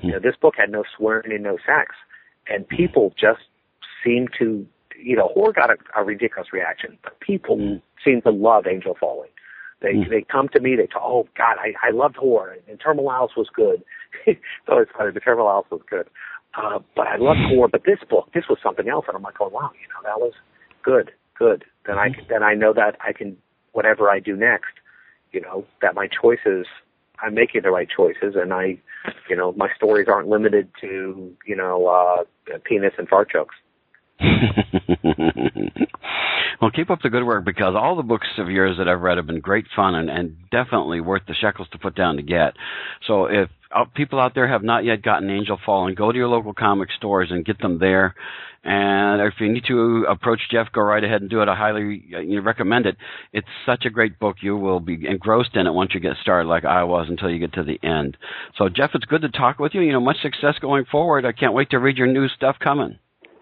You know, mm-hmm. this book had no swearing and no sex, and people just seem to, you know, Whore got a, a ridiculous reaction, but people seem to love Angel Falling. They they come to me, they talk, oh God, I I loved Whore, and Terminal House was good. so it's funny, the Terminal House was good, uh, but I loved Whore. But this book, this was something else, and I'm like, oh wow, you know, that was good, good. Then I then I know that I can whatever I do next, you know, that my choices, I'm making the right choices, and I, you know, my stories aren't limited to you know uh, penis and fart jokes. well, keep up the good work because all the books of yours that I've read have been great fun and, and definitely worth the shekels to put down to get. So if people out there have not yet gotten Angel Fallen, go to your local comic stores and get them there. And if you need to approach Jeff, go right ahead and do it. I highly recommend it. It's such a great book. You will be engrossed in it once you get started, like I was, until you get to the end. So, Jeff, it's good to talk with you. You know, much success going forward. I can't wait to read your new stuff coming.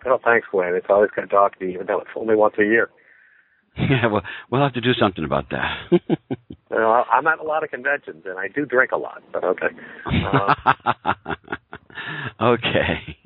Oh, thanks, Glenn. It's always good to talk to you, even though it's only once a year. Yeah, well, we'll have to do something about that. You know, I- I'm at a lot of conventions, and I do drink a lot, but okay. Uh, okay.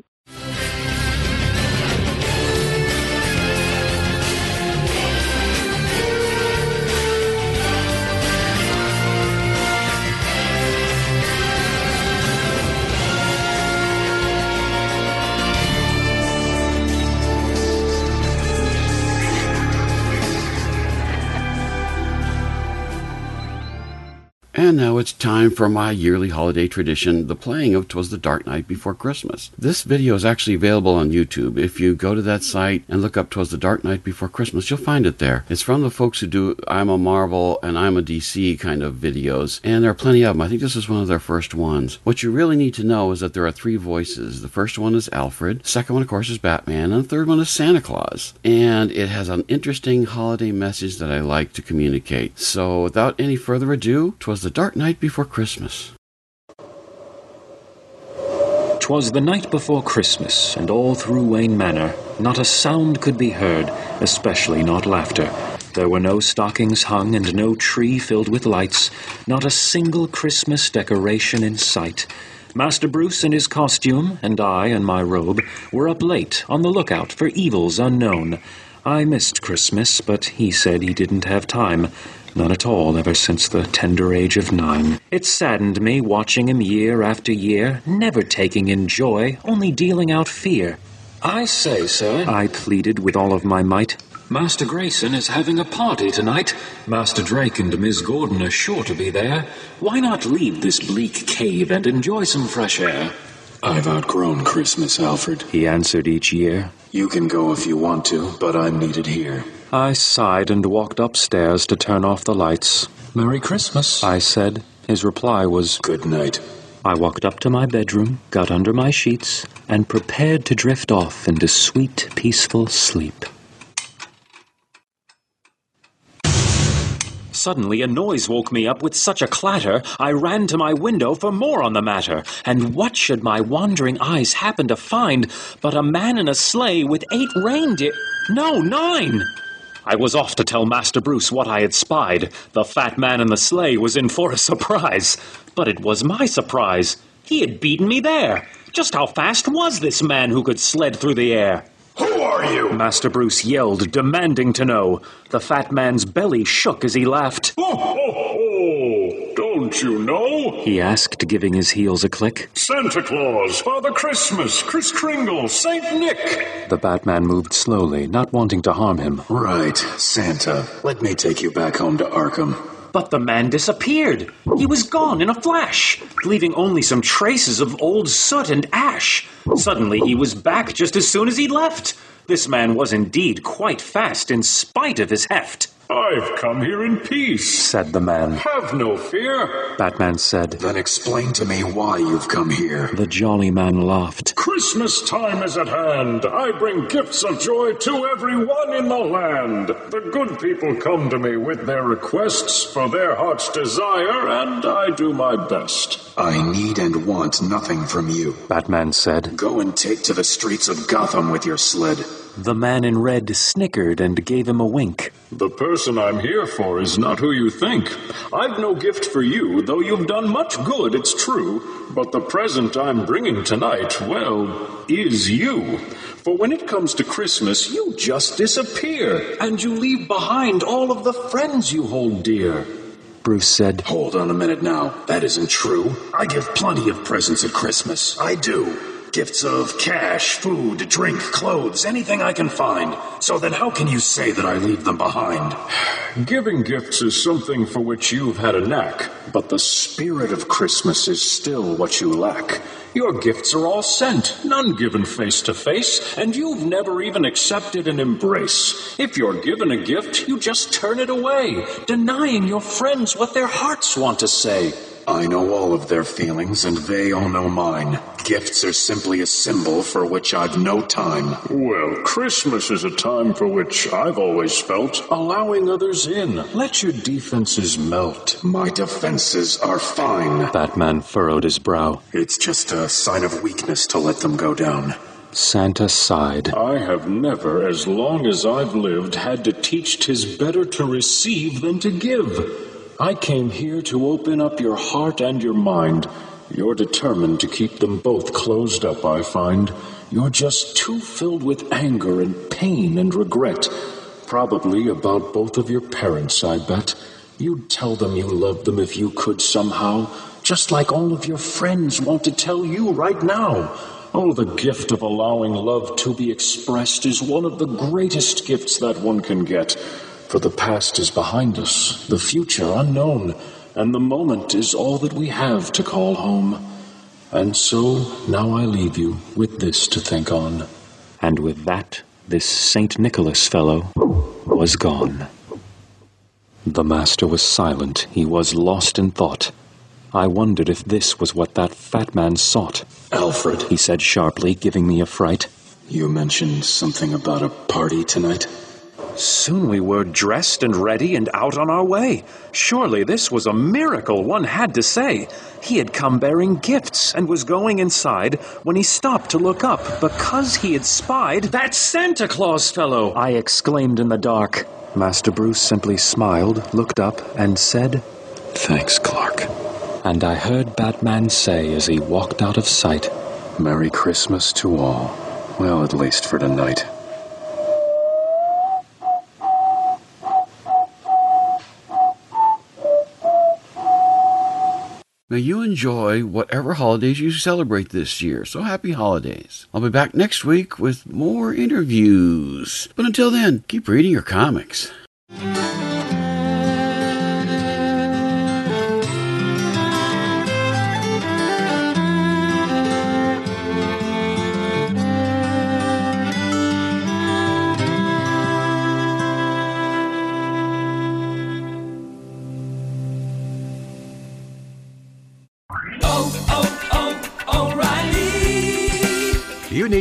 And now it's time for my yearly holiday tradition, the playing of Twas the Dark Night Before Christmas. This video is actually available on YouTube. If you go to that site and look up Twas the Dark Night Before Christmas, you'll find it there. It's from the folks who do I'm a Marvel and I'm a DC kind of videos, and there are plenty of them. I think this is one of their first ones. What you really need to know is that there are three voices. The first one is Alfred, second one, of course, is Batman, and the third one is Santa Claus. And it has an interesting holiday message that I like to communicate. So without any further ado, 'twas the dark night before Christmas. 'Twas the night before Christmas, and all through Wayne Manor not a sound could be heard, especially not laughter. There were no stockings hung and no tree filled with lights, not a single Christmas decoration in sight. Master Bruce in his costume, and I in my robe, were up late on the lookout for evils unknown. I missed Christmas, but he said he didn't have time. None at all ever since the tender age of nine. It saddened me watching him year after year, never taking in joy, only dealing out fear. I say, sir, I pleaded with all of my might. Master Grayson is having a party tonight. Master Drake and Miss Gordon are sure to be there. Why not leave this bleak cave and enjoy some fresh air? I've outgrown Christmas, Alfred. He answered each year. You can go if you want to, but I'm needed here. I sighed and walked upstairs to turn off the lights. Merry Christmas. I said. His reply was, Good night. I walked up to my bedroom, got under my sheets, and prepared to drift off into sweet, peaceful sleep. Suddenly, a noise woke me up with such a clatter, I ran to my window for more on the matter. And what should my wandering eyes happen to find but a man in a sleigh with eight reindeer? No, nine! I was off to tell Master Bruce what I had spied. The fat man in the sleigh was in for a surprise. But it was my surprise. He had beaten me there. Just how fast was this man who could sled through the air? Who are you? Master Bruce yelled, demanding to know. The fat man's belly shook as he laughed. Oh, oh, oh! Don't you know? He asked, giving his heels a click. Santa Claus, Father Christmas, Kris Kringle, Saint Nick. The Batman moved slowly, not wanting to harm him. Right, Santa. Let me take you back home to Arkham. But the man disappeared. He was gone in a flash, leaving only some traces of old soot and ash. Suddenly, he was back just as soon as he'd left. This man was indeed quite fast in spite of his heft. I've come here in peace, said the man. Have no fear. Batman said. Then explain to me why you've come here. The jolly man laughed. Christmas time is at hand. I bring gifts of joy to everyone in the land. The good people come to me with their requests for their heart's desire, and I do my best. I need and want nothing from you. Batman said. Go and take to the streets of Gotham with your sled. The man in red snickered and gave him a wink. The person I'm here for is not who you think. I've no gift for you, though you've done much good, it's true. But the present I'm bringing tonight, well, is you. For when it comes to Christmas, you just disappear, and you leave behind all of the friends you hold dear. Bruce said. Hold on a minute now. That isn't true. I give plenty of presents at Christmas. I do. Gifts of cash, food, drink, clothes, anything I can find. So then how can you say that I leave them behind? Giving gifts is something for which you've had a knack, but the spirit of Christmas is still what you lack. Your gifts are all sent, none given face to face, and you've never even accepted an embrace. If you're given a gift, you just turn it away, denying your friends what their hearts want to say. I know all of their feelings, and they all know mine. Gifts are simply a symbol for which I've no time. Well, Christmas is a time for which I've always felt allowing others in. Let your defenses melt. My defenses are fine. Batman furrowed his brow. It's just a sign of weakness to let them go down. Santa sighed. I have never, as long as I've lived, had to teach 'tis better to receive than to give. I came here to open up your heart and your mind. You're determined to keep them both closed up, I find. You're just too filled with anger and pain and regret. Probably about both of your parents, I bet. You'd tell them you loved them if you could somehow, just like all of your friends want to tell you right now. Oh, the gift of allowing love to be expressed is one of the greatest gifts that one can get. For the past is behind us, the future unknown, and the moment is all that we have to call home. And so now I leave you with this to think on. And with that, this St. Nicholas fellow was gone. The master was silent. He was lost in thought. I wondered if this was what that fat man sought. Alfred, he said sharply, giving me a fright. You mentioned something about a party tonight? Soon we were dressed and ready and out on our way. Surely this was a miracle, one had to say. He had come bearing gifts and was going inside when he stopped to look up because he had spied that Santa Claus fellow, I exclaimed in the dark. Master Bruce simply smiled, looked up, and said, Thanks, Clark. And I heard Batman say as he walked out of sight, Merry Christmas to all. Well, at least for tonight. May you enjoy whatever holidays you celebrate this year. So happy holidays. I'll be back next week with more interviews. But until then, keep reading your comics.